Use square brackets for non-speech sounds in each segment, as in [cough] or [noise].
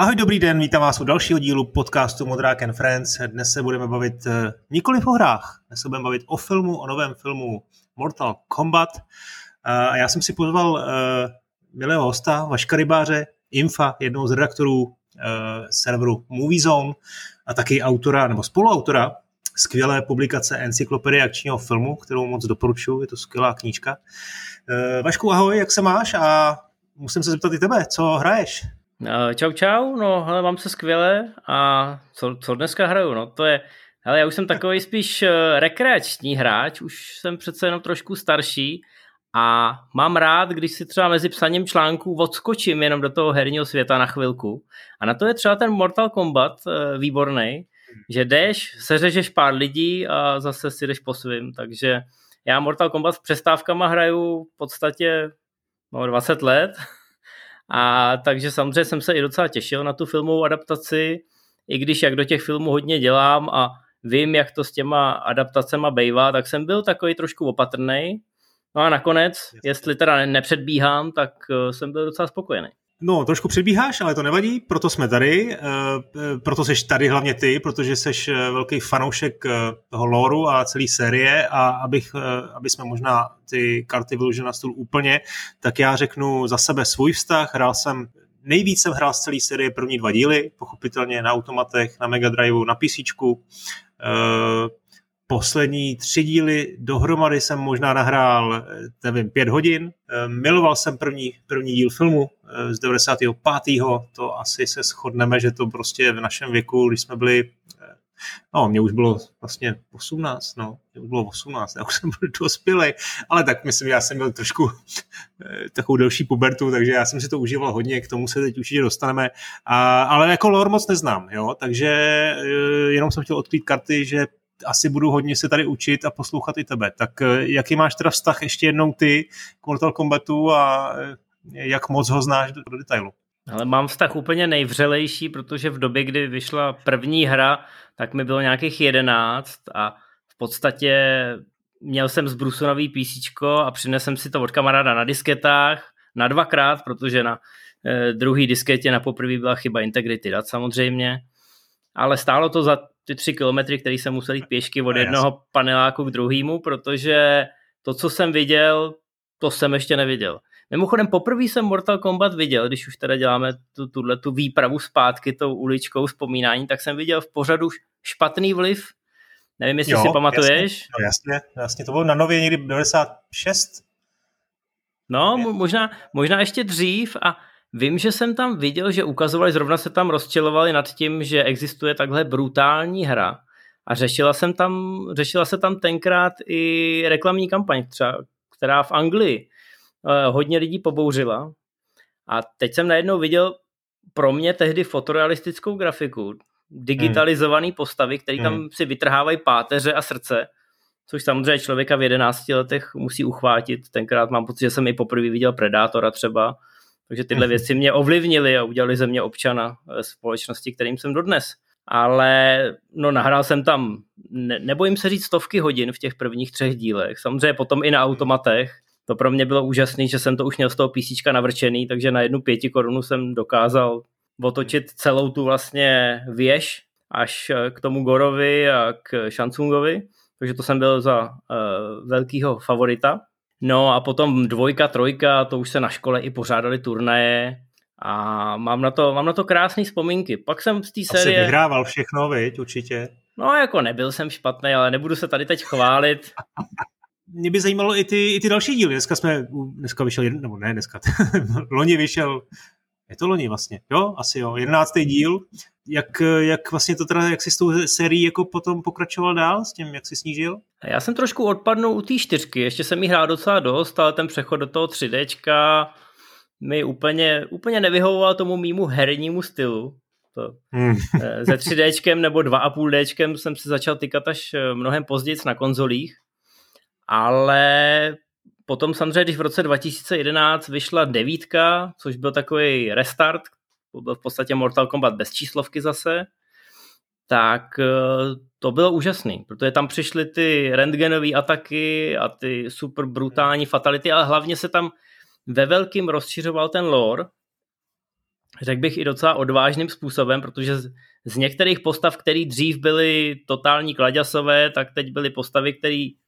Ahoj, dobrý den, vítám vás u dalšího dílu podcastu Modrák and Friends. Dnes se budeme bavit eh, nikoli o hrách, dnes se budeme bavit o filmu, o novém filmu Mortal Kombat. Eh, a já jsem si pozval uh, milého hosta, Vaška Rybáře, Infa, jednoho z redaktorů serveru Movie Zone a taky autora nebo spoluautora skvělé publikace Encyklopedie akčního filmu, kterou moc doporučuji, je to skvělá knížka. Vašku, ahoj, jak se máš a musím se zeptat i tebe, co hraješ? Eh, čau, čau, no hele, mám se skvěle a co, co dneska hraju, no to je, hele, já už jsem takový spíš eh, rekreační hráč, už jsem přece jenom trošku starší a mám rád, když si třeba mezi psaním článků odskočím jenom do toho herního světa na chvilku. A na to je třeba ten Mortal Kombat eh, výborný, že jdeš, seřežeš pár lidí a zase si jdeš po svým, takže já Mortal Kombat s přestávkama hraju v podstatě no, 20 let [laughs] a takže samozřejmě jsem se i docela těšil na tu filmovou adaptaci, i když jak do těch filmů hodně dělám a vím, jak to s těma adaptacema bejvá, tak jsem byl takový trošku opatrný. No a nakonec, jestli teda nepředbíhám, tak eh, jsem byl docela spokojený. No, trošku předbíháš, ale to nevadí, proto jsme tady, eh, eh, proto jsi tady hlavně ty, protože jsi eh, velký fanoušek toho loru a celé série a abych, aby jsme možná ty karty vyložili na stůl úplně, tak já řeknu za sebe svůj vztah, hrál jsem Nejvíc jsem hrál z celé série první dva díly, pochopitelně na automatech, na Mega Driveu, na PC poslední tři díly dohromady jsem možná nahrál, eh, nevím, pět hodin. Eh, miloval jsem první, první díl filmu eh, z 95. To asi se shodneme, že to prostě v našem věku, když jsme byli No, mě už bylo vlastně 18, no, mě už bylo 18, já už jsem byl dospělý, ale tak myslím, já jsem byl trošku takovou delší pubertu, takže já jsem si to užíval hodně, k tomu se teď určitě dostaneme, a, ale jako lore moc neznám, jo, takže jenom jsem chtěl odkrýt karty, že asi budu hodně se tady učit a poslouchat i tebe. Tak eh, jaký máš teda vztah ještě jednou ty k Mortal Kombatu a eh, jak moc ho znáš do, do detailu? Ale mám vztah úplně nejvřelejší, protože v době, kdy vyšla první hra, tak mi bylo nějakých jedenáct a v podstatě měl jsem zbrusunový PC a přinesl jsem si to od kamaráda na disketách na dvakrát, protože na eh, druhý disketě na poprvé byla chyba integrity dat samozřejmě, ale stálo to za ty tři kilometry, které jsem musel jít pěšky od no, jednoho paneláku k druhému, protože to, co jsem viděl, to jsem ještě neviděl. Mimochodem, poprvé jsem Mortal Kombat viděl, když už teda děláme tu, tuhle tu výpravu zpátky tou uličkou vzpomínání, tak jsem viděl v pořadu špatný vliv. Nevím, jestli jo, si pamatuješ. Jasně, no jasně, jasně, to bylo na nově někdy 96. No, možná, možná ještě dřív a Vím, že jsem tam viděl, že ukazovali, zrovna se tam rozčilovali nad tím, že existuje takhle brutální hra a řešila, jsem tam, řešila se tam tenkrát i reklamní kampaň, třeba, která v Anglii eh, hodně lidí pobouřila. A teď jsem najednou viděl pro mě tehdy fotorealistickou grafiku, digitalizované hmm. postavy, které tam hmm. si vytrhávají páteře a srdce, což samozřejmě člověka v 11 letech musí uchvátit. Tenkrát mám pocit, že jsem i poprvé viděl Predátora třeba, takže tyhle mhm. věci mě ovlivnily a udělali ze mě občana společnosti, kterým jsem dodnes. Ale no, nahrál jsem tam, ne, nebojím se říct, stovky hodin v těch prvních třech dílech. Samozřejmě potom i na automatech. To pro mě bylo úžasné, že jsem to už měl z toho PC navrčený, takže na jednu pěti korunu jsem dokázal otočit celou tu vlastně věž až k tomu Gorovi a k Shansунgovi. Takže to jsem byl za uh, velkého favorita. No a potom dvojka, trojka, to už se na škole i pořádali turnaje a mám na to, mám na to krásné vzpomínky. Pak jsem z té série... Asi vyhrával všechno, viď, určitě. No jako nebyl jsem špatný, ale nebudu se tady teď chválit. [laughs] Mě by zajímalo i ty, i ty další díly. Dneska jsme, dneska vyšel, jeden, nebo ne dneska, [laughs] loni vyšel, je to loni vlastně, jo, asi jo, jedenáctý díl. Jak, jak vlastně to teda, jak jsi s tou sérií jako potom pokračoval dál s tím, jak jsi snížil? Já jsem trošku odpadnul u té čtyřky, ještě jsem jí hrál docela dost, ale ten přechod do toho 3Dčka mi úplně, úplně nevyhovoval tomu mýmu hernímu stylu. To, hmm. Eh, se 3Dčkem nebo 2,5Dčkem jsem si začal tykat až eh, mnohem později na konzolích, ale potom samozřejmě, když v roce 2011 vyšla devítka, což byl takový restart, byl v podstatě Mortal Kombat bez číslovky zase, tak eh, to bylo úžasný, protože tam přišly ty rentgenové ataky a ty super brutální fatality, ale hlavně se tam ve velkým rozšiřoval ten lore. Řekl bych i docela odvážným způsobem, protože z, z některých postav, které dřív byly totální kladěsové, tak teď byly postavy, které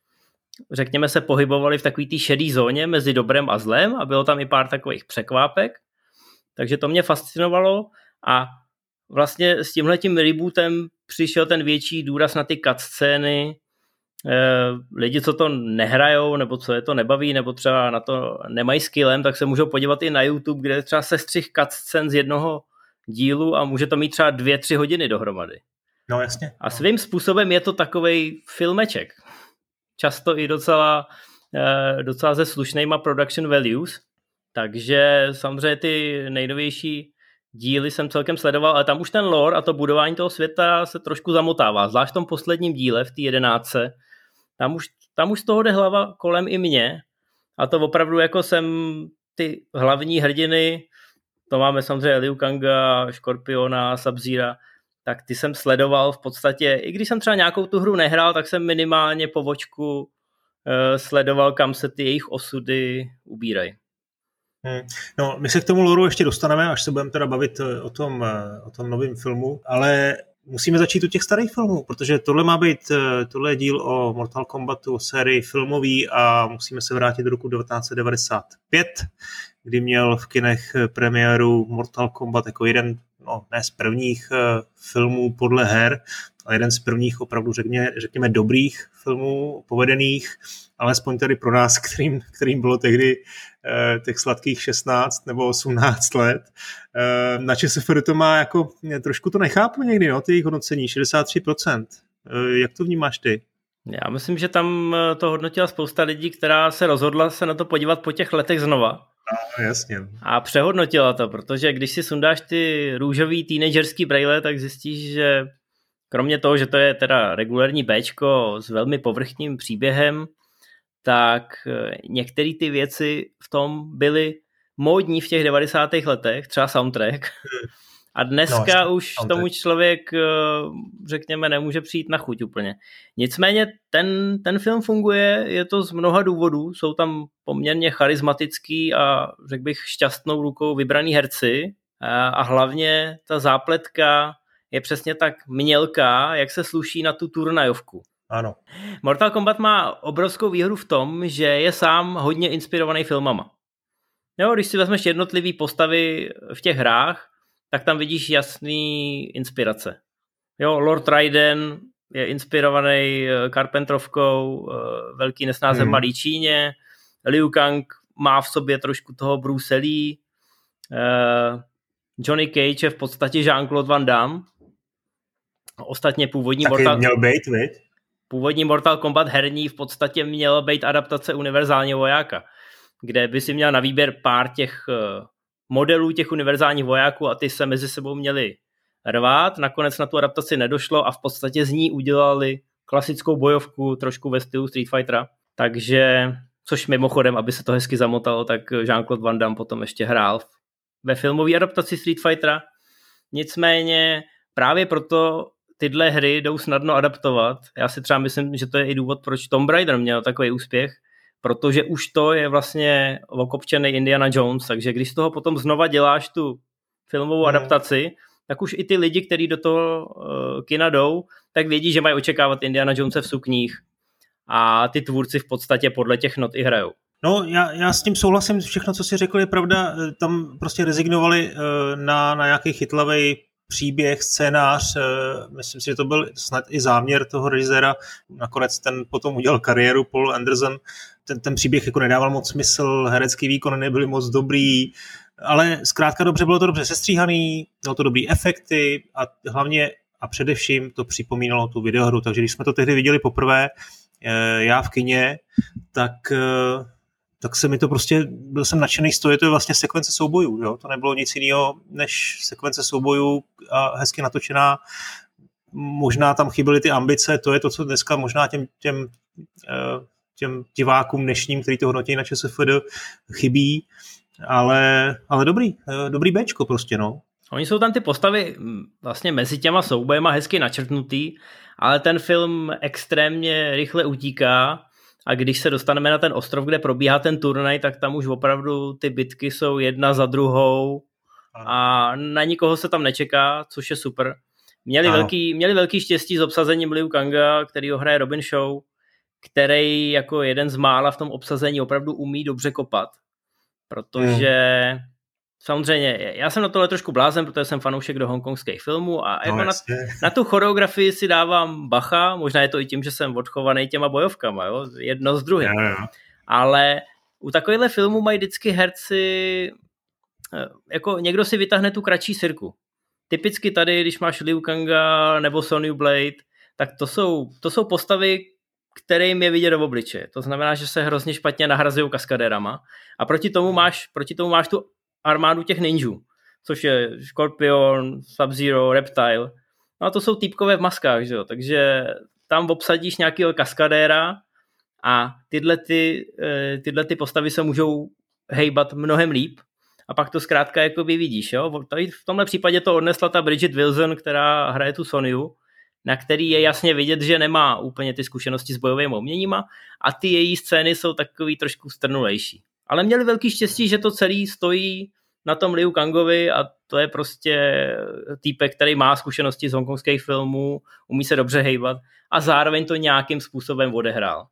řekněme se pohybovaly v takové té šedé zóně mezi dobrem a zlem a bylo tam i pár takových překvápek. Takže to mě fascinovalo a vlastně s tímhletím rebootem přišel ten větší důraz na ty cutscény, Eh, lidi, co to nehrajou, nebo co je to nebaví, nebo třeba na to nemají skillem, tak se můžou podívat i na YouTube, kde je třeba sestřih cutscen z jednoho dílu a může to mít třeba dvě, tři hodiny dohromady. No jasně. A svým způsobem je to takový filmeček. Často i docela, eh, docela se slušnýma production values, takže samozřejmě ty nejnovější díly jsem celkem sledoval, ale tam už ten lore a to budování toho světa se trošku zamotává, zvlášť v tom posledním díle, v té jedenáctce, tam už, tam už z toho jde hlava kolem i mě a to opravdu jako jsem ty hlavní hrdiny, to máme samozřejmě Liu Kanga, Škorpiona, Sabzíra, tak ty jsem sledoval v podstatě, i když jsem třeba nějakou tu hru nehrál, tak jsem minimálně po vočku uh, sledoval, kam se ty jejich osudy ubírají. Hmm. No, my se k tomu loru ještě dostaneme, až se budeme teda bavit eh, o tom, eh, o tom novém filmu, ale musíme začít u těch starých filmů, protože tohle má být, eh, tohle je díl o Mortal Kombatu, o sérii filmový a musíme se vrátit do roku 1995, kdy měl v kinech premiéru Mortal Kombat jako jeden, no ne z prvních uh, filmů podle her, ale jeden z prvních opravdu řekně, řekněme dobrých filmů, povedených, alespoň tedy pro nás, [laughs] kterým, kterým bylo tehdy eh, těch sladkých 16 nebo 18 let. Eh, na ČSFR to má jako, trošku to nechápu někdy, no, ty jejich hodnocení, 63%. Eh, jak to vnímáš ty? Já myslím, že tam eh, to hodnotila spousta lidí, která se rozhodla se na to podívat po těch letech znova. No, jasně. A přehodnotila to, protože když si sundáš ty růžový teenagerský brejle, tak zjistíš, že kromě toho, že to je teda regulární Bčko s velmi povrchním příběhem, tak eh, některé ty věci v tom byly módní v těch 90. letech, třeba soundtrack. [laughs] A dneska no, už tomu člověk, eh, řekněme, nemůže přijít na chuť úplně. Nicméně ten, ten film funguje, je to z mnoha důvodů, jsou tam poměrně charismatický a řekl bych šťastnou rukou vybraný herci a, a hlavně ta zápletka je přesně tak mělká, jak se sluší na tu turnajovku. Ano. Mortal Kombat má obrovskou výhodu v tom, že je sám hodně inspirovaný filmama. Jo, když si vezmeš jednotlivý postavy v těch hrách, tak tam vidíš jasný inspirace. Jo, Lord Raiden je inspirovaný eh, Carpentrovkou, eh, velký nesnáze hmm. Malý Číně, Liu Kang má v sobě trošku toho Bruce Lee, eh, Johnny Cage je v podstatě Jean-Claude Van Damme, ostatně původní Taky Mortal... měl být, viď? Původní Mortal Kombat herní v podstatě měl být adaptace univerzálního vojáka, kde by si měl na výběr pár těch modelů těch univerzálních vojáků a ty se mezi sebou měli rvát. Nakonec na tu adaptaci nedošlo a v podstatě z ní udělali klasickou bojovku trošku ve stylu Street Fightera. Takže, což mimochodem, aby se to hezky zamotalo, tak Jean-Claude Van Damme potom ještě hrál ve filmové adaptaci Street Fightera. Nicméně právě proto tyhle hry jdou snadno adaptovat. Já si třeba myslím, že to je i důvod, proč Tomb Raider měl takový úspěch, protože už to je vlastně okopčený Indiana Jones, takže když z toho potom znova děláš tu filmovou hmm. adaptaci, tak už i ty lidi, kteří do toho uh, kina jdou, tak vědí, že mají očekávat Indiana Jonese v sukních a ty tvůrci v podstatě podle těch not i hrajou. No, já, já s tím souhlasím, všechno, co si řekl, je pravda. Tam prostě rezignovali uh, na, na nějaký chytlavý příběh, scénář, eh, myslím si, že to byl snad i záměr toho režiséra, nakonec ten potom udělal kariéru Paul Anderson, ten, ten příběh jako nedával moc smysl, herecký výkon nebyl moc dobrý, ale zkrátka dobře, bylo to dobře sestříhaný, bylo to dobrý efekty a hlavně a především to připomínalo tu videohru, takže když jsme to tehdy viděli poprvé, eh, já v kině, tak eh, tak se mi to prostě, byl jsem nadšený z toho, je to vlastně sekvence soubojů, jo? to nebylo nic jiného než sekvence soubojů a hezky natočená, možná tam chyběly ty ambice, to je to, co dneska možná těm, těm, eh, těm divákům dnešním, který to hodnotí na ČSFD, chybí, ale, ale dobrý, eh, dobrý Bčko prostě, no. Oni jsou tam ty postavy mm, vlastně mezi těma soubojema hezky načrtnutý, ale ten film extrémně rychle utíká a když se dostaneme na ten ostrov, kde probíhá ten turnaj, tak tam už opravdu ty bitky jsou jedna za druhou a na nikoho se tam nečeká, což je super. Měli, velký, měli velký štěstí s obsazením Liu Kanga, který ho hraje Robin Show, který jako jeden z mála v tom obsazení opravdu umí dobře kopat. Protože hmm. Samozřejmě, já jsem na tohle trošku blázen, protože jsem fanoušek do hongkongských filmů a no, jako na, na tu choreografii si dávám bacha, možná je to i tím, že jsem odchovaný těma bojovkama, jo? jedno z druhým. Jo, jo. Ale u takovýchhle filmů mají vždycky herci, eh, jako někdo si vytáhne tu kratší sirku. Typicky tady, když máš Liu Kanga nebo Sony Blade, tak to jsou, to jsou postavy, kterým je vidět do obliče. To znamená, že se hrozně špatně nahrazují kaskadérama. A proti tomu máš, proti tomu máš tu armádu těch ninjů, což je Scorpion, Sub-Zero, Reptile. No a to jsou týpkové v maskách, že jo? takže tam obsadíš nějakého kaskadéra a tyhle, ty, eh, tyhle ty postavy se můžou hejbat mnohem líp a pak to zkrátka jakoby vidíš. Jo? Tady v tomhle případě to odnesla ta Bridget Wilson, která hraje tu Sonyu, na který je jasně vidět, že nemá úplně ty zkušenosti s bojovými uměníma a ty její scény jsou takový trošku strnulejší. Ale měli velký štěstí, že to celý stojí na tom Liu Kangovi a to je prostě týpek, který má zkušenosti z hongkongských filmů, umí se dobře hejbat a zároveň to nějakým způsobem odehrál.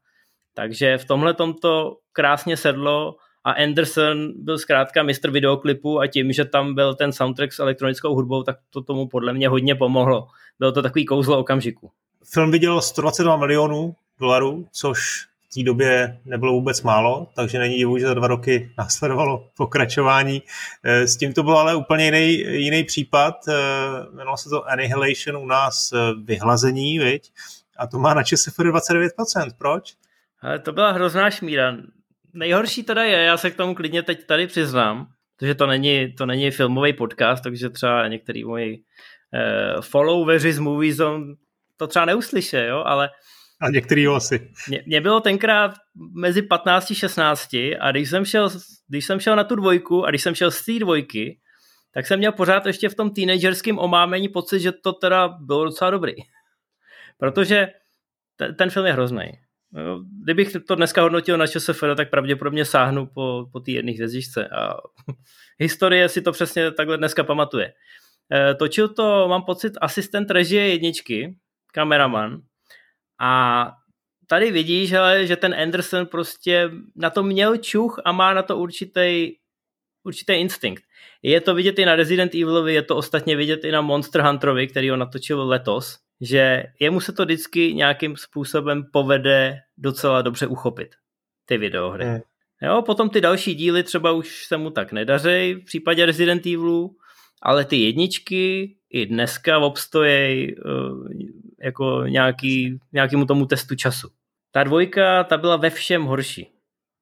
Takže v tomhle to krásně sedlo a Anderson byl zkrátka mistr videoklipu a tím, že tam byl ten soundtrack s elektronickou hudbou, tak to tomu podle mě hodně pomohlo. Bylo to takový kouzlo okamžiku. Film viděl 122 milionů dolarů, což v té době nebylo vůbec málo, takže není divu, že za dva roky [laughs] následovalo pokračování. Eh, s tím to byl ale úplně jiný, jiný případ. Eh, jmenovalo se to Annihilation u nás eh, vyhlazení, viď? a to má na ČSFR 29%. Proč? Ale to byla hrozná šmíra nejhorší teda je, já se k tomu klidně teď tady přiznám, protože to není, to není filmový podcast, takže třeba některý moji uh, followeři z Movie Zone to třeba neuslyše, jo, ale a některý asi. Mě, mě bylo tenkrát mezi 15 a 16 a když jsem, šel, když jsem šel na tu dvojku a když jsem šel z té dvojky, tak jsem měl pořád ještě v tom teenagerském omámení pocit, že to teda bylo docela dobrý. Protože ten, ten film je hrozný. Kdybych to dneska hodnotil na ČSFD, tak pravděpodobně sáhnu po, po té jedné hvězdičce. A [laughs] historie si to přesně takhle dneska pamatuje. E, točil to, mám pocit, asistent režie jedničky, kameraman. A tady vidíš, že, že ten Anderson prostě na to měl čuch a má na to určitý, určitý instinkt. Je to vidět i na Resident Evilovi, je to ostatně vidět i na Monster Hunterovi, který ho natočil letos že jemu se to vždycky nějakým způsobem povede docela dobře uchopit, ty videohry. Hmm. Jo, potom ty další díly třeba už se mu tak nedaří v případě Resident Evilu, ale ty jedničky i dneska obstojí uh, jako nějaký, nějakému tomu testu času. Ta dvojka, ta byla ve všem horší.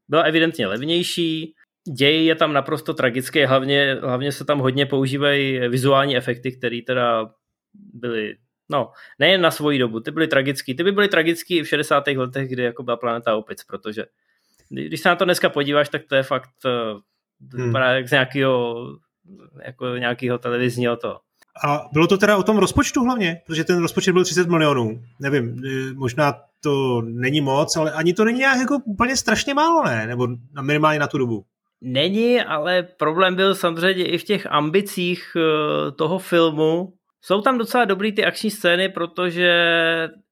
Byla evidentně levnější, děj je tam naprosto tragický, hlavně, hlavně se tam hodně používají vizuální efekty, které teda byly No, nejen na svoji dobu, ty byly tragický. Ty by byly tragický i v 60. letech, kdy jako byla planeta opic, protože když se na to dneska podíváš, tak to je fakt uh, hmm. jak z nějakého jako nějakého televizního to. A bylo to teda o tom rozpočtu hlavně, protože ten rozpočet byl 30 milionů. Nevím, eh, možná to není moc, ale ani to není nějak jako úplně strašně málo, ne? Nebo minimálně na tu dobu. Není, ale problém byl samozřejmě i v těch ambicích eh, toho filmu, jsou tam docela dobrý ty akční scény, protože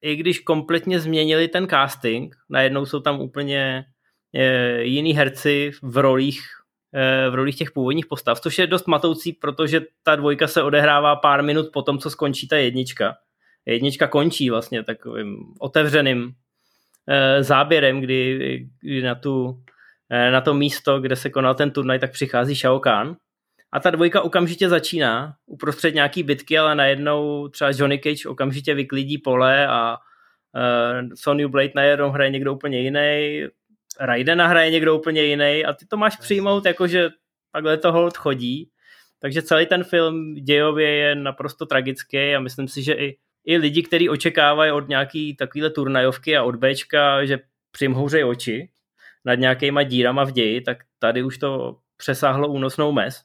i když kompletně změnili ten casting, najednou jsou tam úplně e, jiný herci v rolích, v rolích těch původních postav, což je dost matoucí, protože ta dvojka se odehrává pár minut po tom, co skončí ta jednička. Jednička končí vlastně takovým otevřeným e, záběrem, kdy, na, tu, e, na to místo, kde se konal ten turnaj, tak přichází Shao Kahn a ta dvojka okamžitě začíná uprostřed nějaký bitky, ale najednou třeba Johnny Cage okamžitě vyklidí pole a uh, Sony Blade najednou hraje někdo úplně jiný, Raiden hraje někdo úplně jiný a ty to máš přijmout jako, že takhle to hold chodí. Takže celý ten film dějově je naprosto tragický a myslím si, že i, i lidi, kteří očekávají od nějaký takovýhle turnajovky a od Bčka, že přimhouřejí oči nad nějakýma dírama v ději, tak tady už to přesáhlo únosnou mez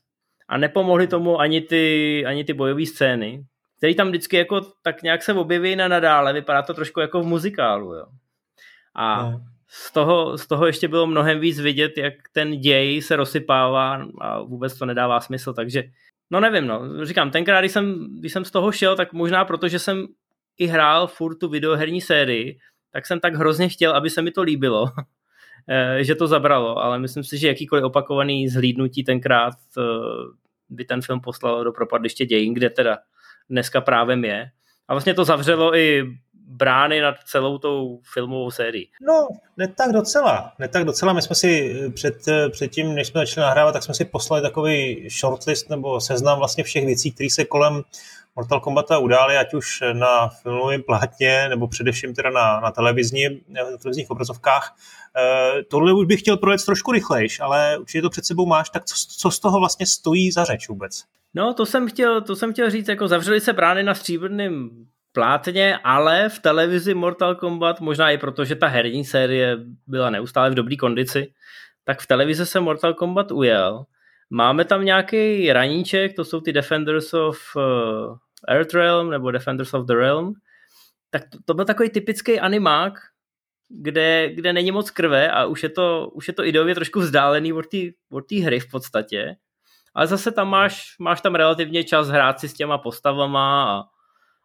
a nepomohly tomu ani ty, ani ty bojové scény, které tam vždycky jako tak nějak se objeví na nadále, vypadá to trošku jako v muzikálu, jo. A no. Z, toho, z toho ještě bylo mnohem víc vidět, jak ten děj se rozsypává a vůbec to nedává smysl, takže No nevím, no. Říkám, tenkrát, když jsem, když jsem z toho šel, tak možná proto, že jsem i hrál furt tu videoherní sérii, tak jsem tak hrozně chtěl, aby se mi to líbilo, [laughs] eh, že to zabralo, ale myslím si, že jakýkoliv opakovaný zhlídnutí tenkrát eh, by ten film poslal do propadliště dějin, kde teda dneska právem je. A vlastně to zavřelo i brány nad celou tou filmovou sérií. No, ne tak docela. Ne tak docela. My jsme si před, předtím, než jsme začali nahrávat, tak jsme si poslali takový shortlist nebo seznam vlastně všech věcí, které se kolem Mortal Kombata udály, ať už na filmovém plátně, nebo především teda na, na, televizní, na televizních obrazovkách. E, tohle už bych chtěl projet trošku rychlejš, ale určitě to před sebou máš, tak co, co z toho vlastně stojí za řeč vůbec? No, to jsem chtěl, to jsem chtěl říct, jako zavřeli se brány na stříbrném plátně, ale v televizi Mortal Kombat, možná i proto, že ta herní série byla neustále v dobré kondici, tak v televizi se Mortal Kombat ujel. Máme tam nějaký raníček, to jsou ty Defenders of uh, Earthrealm nebo Defenders of the Realm. Tak to, to byl takový typický animák, kde, kde není moc krve a už je to, už je to ideově trošku vzdálený od té od hry v podstatě. Ale zase tam máš, máš tam relativně čas hrát si s těma postavama a,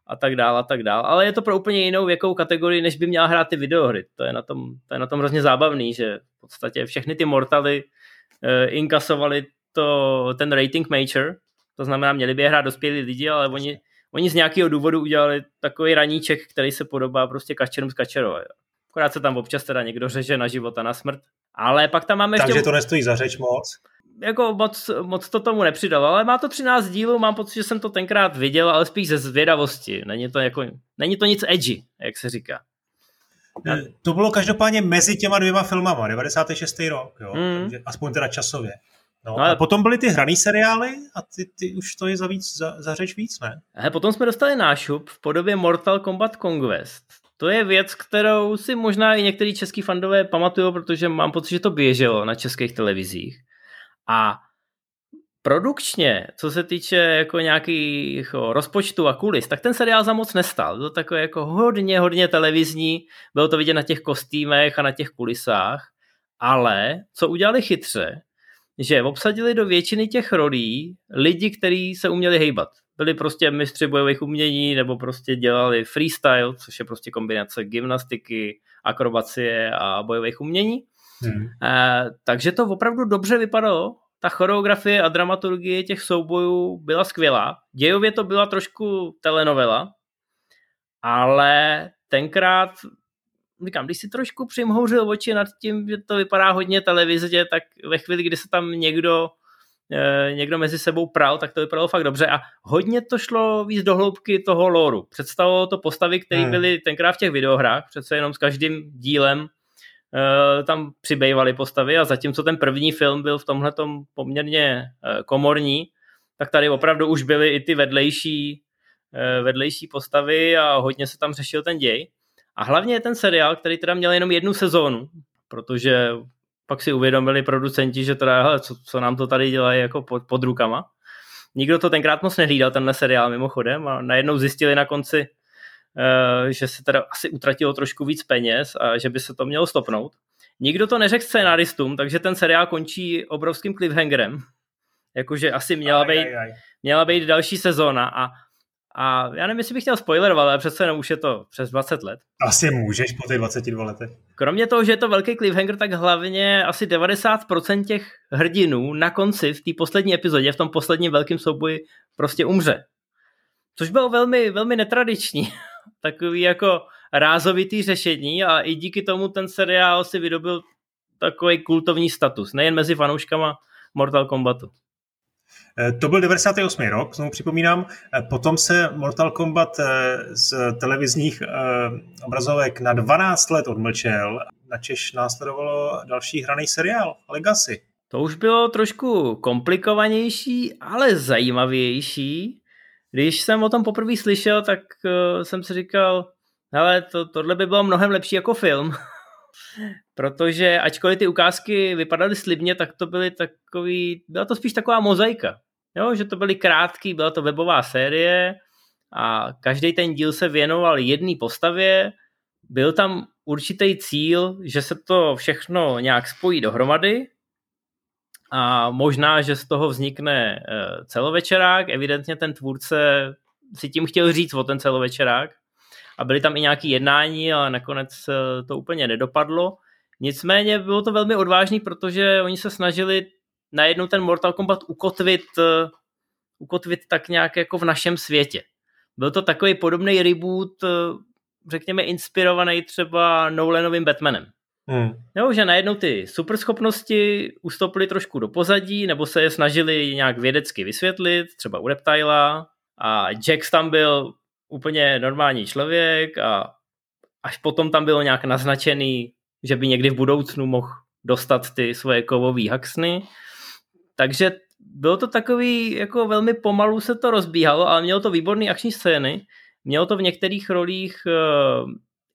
a tak dál a tak dál. Ale je to pro úplně jinou věkou kategorii, než by měla hrát ty videohry. To je na tom, to je na tom hrozně zábavný, že v podstatě všechny ty Mortaly uh, inkasovali to, ten rating major, to znamená, měli by je hrát dospělí lidi, ale oni, oni z nějakého důvodu udělali takový raníček, který se podobá prostě kačerům z kačerové. Akorát se tam občas teda někdo řeže na život a na smrt. Ale pak tam máme Takže ještě... to nestojí za řeč moc? Jako moc, moc to tomu nepřidalo, ale má to 13 dílů, mám pocit, že jsem to tenkrát viděl, ale spíš ze zvědavosti. Není to, jako, není to nic edgy, jak se říká. Eh, to bylo každopádně mezi těma dvěma filmama, 96. rok, jo? Mm. Takže aspoň teda časově. No, no, a potom byly ty hraný seriály a ty, ty už to je za, víc, za, za řeč víc, ne? A potom jsme dostali nášup v podobě Mortal Kombat Conquest. To je věc, kterou si možná i některý český fandové pamatují, protože mám pocit, že to běželo na českých televizích. A produkčně, co se týče jako nějakých rozpočtu a kulis, tak ten seriál za moc nestal. Byl takový jako hodně, hodně televizní, bylo to vidět na těch kostýmech a na těch kulisách, ale co udělali chytře, že obsadili do většiny těch rolí lidi, kteří se uměli hejbat. Byli prostě mistři bojových umění nebo prostě dělali freestyle, což je prostě kombinace gymnastiky, akrobacie a bojových umění. Hmm. E, takže to opravdu dobře vypadalo. Ta choreografie a dramaturgie těch soubojů byla skvělá. Dějově to byla trošku telenovela, ale tenkrát říkám, když si trošku přimhouřil oči nad tím, že to vypadá hodně televizě, tak ve chvíli, kdy se tam někdo eh, někdo mezi sebou pral, tak to vypadalo fakt dobře a hodně to šlo víc do hloubky toho loru. Představovalo to postavy, které hmm. byly tenkrát v těch videohrách, přece jenom s každým dílem tam přibývaly postavy a zatímco ten první film byl v tomhle poměrně uh, komorní, tak tady opravdu už byly i ty vedlejší, uh, vedlejší postavy a hodně se tam řešil ten děj. A hlavně je ten seriál, který teda měl jenom jednu sezónu, protože pak si uvědomili producenti, že teda, hele, co, co nám to tady dělají jako pod, pod rukama. Nikdo to tenkrát moc nehlídal, tenhle seriál mimochodem a najednou zjistili na konci, že se teda asi utratilo trošku víc peněz a že by se to mělo stopnout. Nikdo to neřekl scénaristům, takže ten seriál končí obrovským cliffhangerem. Jakože asi měla být, měla být další sezóna a a já nevím, jestli bych chtěl spoilerovat, ale přece jenom už je to přes 20 let. Asi můžeš po těch 22 letech. Kromě toho, že je to velký cliffhanger, tak hlavně asi 90% těch hrdinů na konci v té poslední epizodě, v tom posledním velkém souboji prostě umře. Což bylo velmi, velmi netradiční. [laughs] Takový jako rázovitý řešení a i díky tomu ten seriál si vydobil takový kultovní status, nejen mezi fanouškama Mortal Kombatu. Eh, to byl 98. rok, znovu připomínám. Eh, potom se Mortal Kombat eh, z televizních obrazovek na 12 let odmlčel. Na Češ následovalo další hraný seriál Legacy. To už bylo trošku komplikovanější, ale zajímavější. Když jsem o tom poprvé slyšel, tak jsem si říkal, ale to, tohle by bylo mnohem lepší jako film. [laughs] Protože ačkoliv ty ukázky vypadaly slibně, tak to byly takový, byla to spíš taková mozaika. Jo, že to byly krátký, byla to webová série a každý ten díl se věnoval jedné postavě, byl tam určitý cíl, že se to všechno nějak spojí dohromady a možná, že z toho vznikne eh, celovečerák. Evidentně ten tvůrce si tím chtěl říct o ten celovečerák a byly tam i nějaké jednání, ale nakonec eh, to úplně nedopadlo. Nicméně bylo to velmi odvážný, protože oni se snažili najednou ten Mortal Kombat ukotvit, eh, ukotvit tak nějak jako v našem světě. Byl to takový podobný reboot, řekněme inspirovaný třeba Nolanovým Batmanem. Hmm. Jo, že najednou ty superschopnosti ustoupily trošku do pozadí, nebo se je snažili nějak vědecky vysvětlit, třeba u Reptila, a Jax tam byl úplně normální člověk a až potom tam bylo nějak naznačený, že by někdy v budoucnu mohl dostat ty svoje kovové haxny. Takže bylo to takový, jako velmi pomalu se to rozbíhalo, ale mělo to výborné akční scény. Mělo to v některých rolích uh,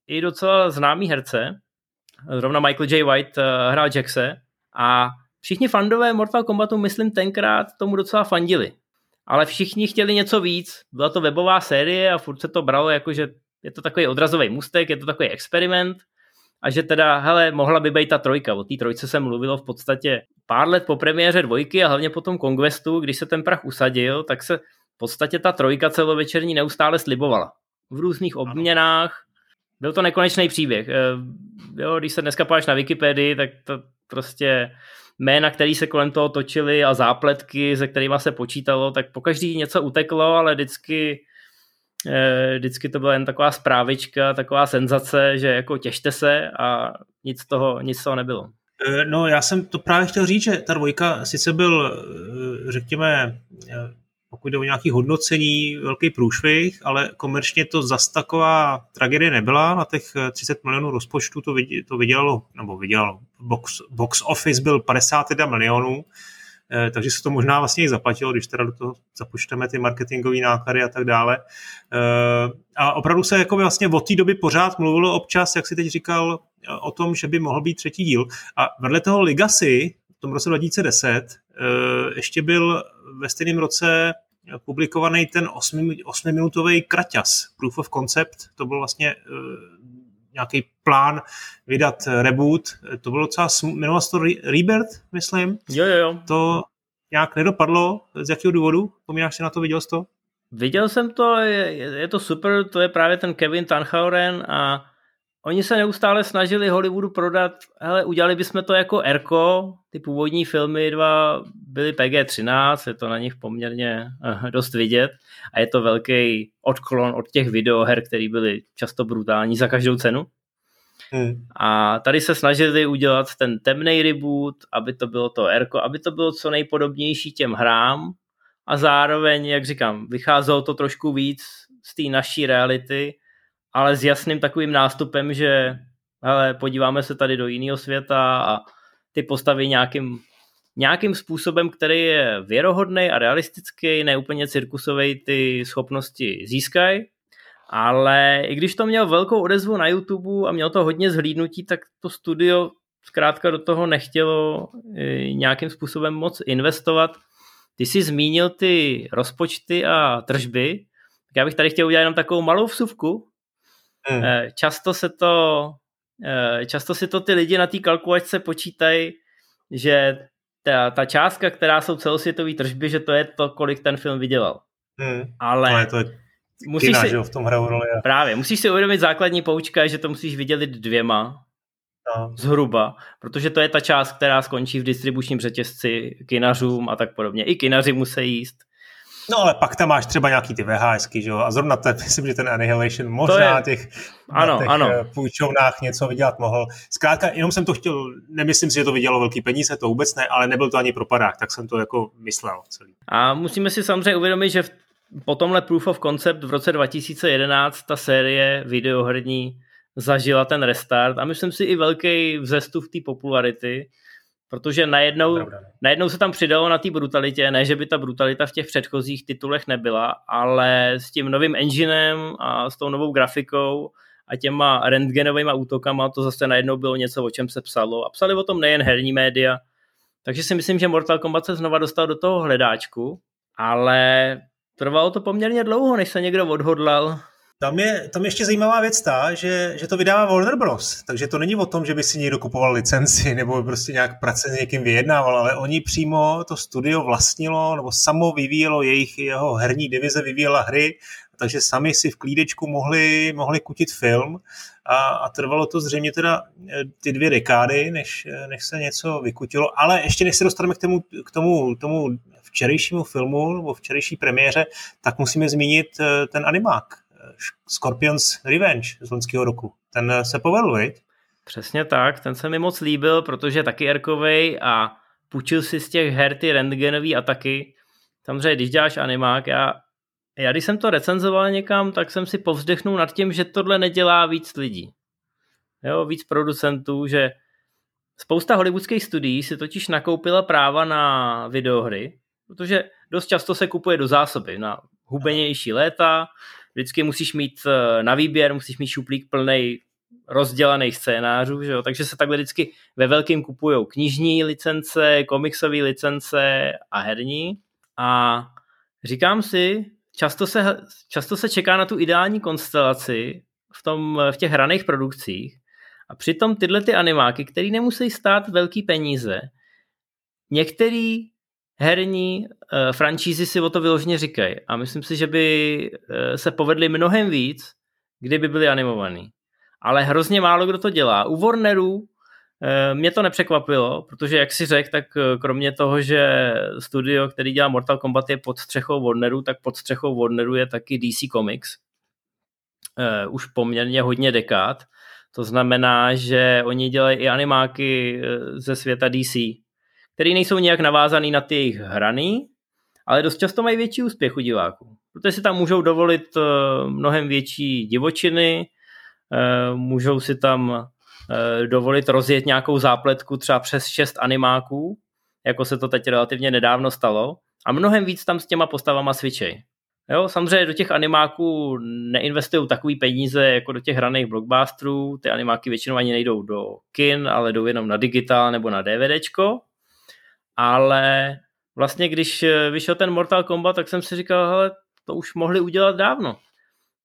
i docela známý herce, zrovna Michael J. White uh, hrál Jaxe a všichni fandové Mortal Kombatu, myslím, tenkrát tomu docela fandili. Ale všichni chtěli něco víc. Byla to webová série a furt se to bralo jako, že je to takový odrazový mustek, je to takový experiment a že teda, hele, mohla by být ta trojka. O té trojce se mluvilo v podstatě pár let po premiéře dvojky a hlavně po tom Conquestu, když se ten prach usadil, tak se v podstatě ta trojka celovečerní neustále slibovala. V různých obměnách, byl to nekonečný příběh. Eh, jo, když se dneska páš na Wikipedii, tak to prostě jména, které se kolem toho točily a zápletky, se kterými se počítalo, tak po každý něco uteklo, ale vždycky, eh, vždycky to byla jen taková zprávička, taková senzace, že jako těšte se a nic toho, nic toho nebylo. Eh, no já jsem to právě chtěl říct, že ta dvojka sice byl, řekněme, pokud jde o nějaké hodnocení, velký průšvih, ale komerčně to zas taková tragédie nebyla. Na těch 30 milionů rozpočtu to, vidě, to vydělalo, nebo vydělalo, box, box office byl 51 milionů, eh, takže se to možná vlastně i zaplatilo, když teda do toho započteme ty marketingové náklady a tak dále. Eh, a opravdu se jako vlastně od té doby pořád mluvilo občas, jak si teď říkal, o tom, že by mohl být třetí díl. A vedle toho Legacy v tom roce 2010 eh, ještě byl ve stejném roce publikovaný ten 8-minutový kraťas, Proof of Concept, to byl vlastně uh, nějaký plán vydat reboot, to bylo docela, jmenovalo se to Rebirth, myslím. Jo, jo, jo. To nějak nedopadlo, z jakého důvodu? Pomínáš si na to, viděl jsi to? Viděl jsem to, je, je to super, to je právě ten Kevin Tanhauren a Oni se neustále snažili Hollywoodu prodat, hele, udělali bychom to jako Erko, ty původní filmy dva byly PG-13, je to na nich poměrně uh, dost vidět a je to velký odklon od těch videoher, které byly často brutální za každou cenu. Hmm. A tady se snažili udělat ten temný reboot, aby to bylo to Erko, aby to bylo co nejpodobnější těm hrám a zároveň, jak říkám, vycházelo to trošku víc z té naší reality, ale s jasným takovým nástupem, že hele, podíváme se tady do jiného světa a ty postavy nějakým, nějakým způsobem, který je věrohodný a realistický, neúplně cirkusový, ty schopnosti získají. Ale i když to měl velkou odezvu na YouTube a měl to hodně zhlídnutí, tak to studio zkrátka do toho nechtělo e, nějakým způsobem moc investovat. Ty jsi zmínil ty rozpočty a tržby, tak já bych tady chtěl udělat jenom takovou malou vsuvku, Hmm. Eh, často se to, eh, často si to ty lidi na té kalkulačce počítají, že ta, ta částka, která jsou celosvětové tržby, že to je to, kolik ten film vydělal. Hmm. Ale, Ale to je musíš kina, si, v tom hrajou roli. Právě, musíš si uvědomit základní poučka, že to musíš vydělit dvěma, no. zhruba, protože to je ta část, která skončí v distribučním řetězci kinařům a tak podobně. I kinaři musí jíst. No ale pak tam máš třeba nějaký ty VHSky, že jo? A zrovna ten, [laughs] myslím, že ten Annihilation možná je... těch, ano, na těch ano. Eh, půjčovnách něco vydělat mohl. Zkrátka, jenom jsem to chtěl, nemyslím si, že to vydělalo velký peníze, to vůbec ne, ale nebyl to ani propadák, tak jsem to jako myslel celý. A musíme si samozřejmě uvědomit, že po tomhle Proof of Concept v roce 2011 ta série videoherní zažila ten restart a myslím si i velký vzestup té popularity, Protože najednou, najednou se tam přidalo na té brutalitě, ne, že by ta brutalita v těch předchozích titulech nebyla, ale s tím novým enginem a s tou novou grafikou a těma rentgenovými útokama to zase najednou bylo něco, o čem se psalo. A psali o tom nejen herní média. Takže si myslím, že Mortal Kombat se znova dostal do toho hledáčku, ale trvalo to poměrně dlouho, než se někdo odhodlal Tam je, tam je ještě zajímavá věc ta, že, že to vydává Warner Bros. Takže to není o tom, že by si někdo kupoval licenci nebo prostě nějak práce s někým vyjednával, ale oni přímo to studio vlastnilo nebo samo vyvíjelo jejich, jeho herní divize vyvíjela hry, takže sami si v klídečku mohli, mohli kutit film a, a trvalo to zřejmě teda eh, ty dvě dekády, než, než se něco vykutilo, ale ještě než se dostaneme k tomu, k tomu, tomu včerejšímu filmu nebo včerejší premiéře, tak musíme zmínit eh, ten animák Scorpions Revenge z loňského roku. Ten se povedl, viď? Přesně tak, ten se mi moc líbil, protože taky erkovej a půjčil si z těch her ty rentgenový ataky. Samozřejmě, když děláš animák, já, já když jsem to recenzoval někam, tak jsem si povzdechnul nad tím, že tohle nedělá víc lidí. Jo, víc producentů, že spousta hollywoodských studií si totiž nakoupila práva na videohry, protože dost často se kupuje do zásoby na hubenější léta, vždycky musíš mít eh, na výběr, musíš mít šuplík plný rozdělaných scénářů, že jo? takže se takhle vždycky ve velkým kupují knižní licence, komiksové licence a herní a říkám si, často se, často se čeká na tu ideální konstelaci v, tom, v těch hraných produkcích a přitom tyhle ty animáky, které nemusí stát velký peníze, některý herní uh, franšízy si o to vyloženě říkají a myslím si, že by uh, se povedly mnohem víc, kdyby byly animovaný. Ale hrozně málo kdo to dělá. U Warnerů uh, mě to nepřekvapilo, protože jak si řekl, tak kromě toho, že studio, který dělá Mortal Kombat je pod střechou Warneru, tak pod střechou Warneru je taky DC Comics. Uh, už poměrně hodně dekád. To znamená, že oni dělají i animáky ze světa DC který nejsou nějak navázaný na ty jejich hrany, ale dost často mají větší úspěch u diváků. Protože si tam můžou dovolit eh, mnohem větší divočiny, eh, můžou si tam eh, dovolit rozjet nějakou zápletku třeba přes šest animáků, jako se to teď relativně nedávno stalo, a mnohem víc tam s těma postavama switchej. Jo, samozřejmě do těch animáků neinvestují takový peníze jako do těch hraných blockbusterů, ty animáky většinou ani nejdou do kin, ale jdou jenom na digitál nebo na DVDčko, ale vlastně když eh, vyšel ten Mortal Kombat, tak jsem si říkal, hele, to už mohli udělat dávno.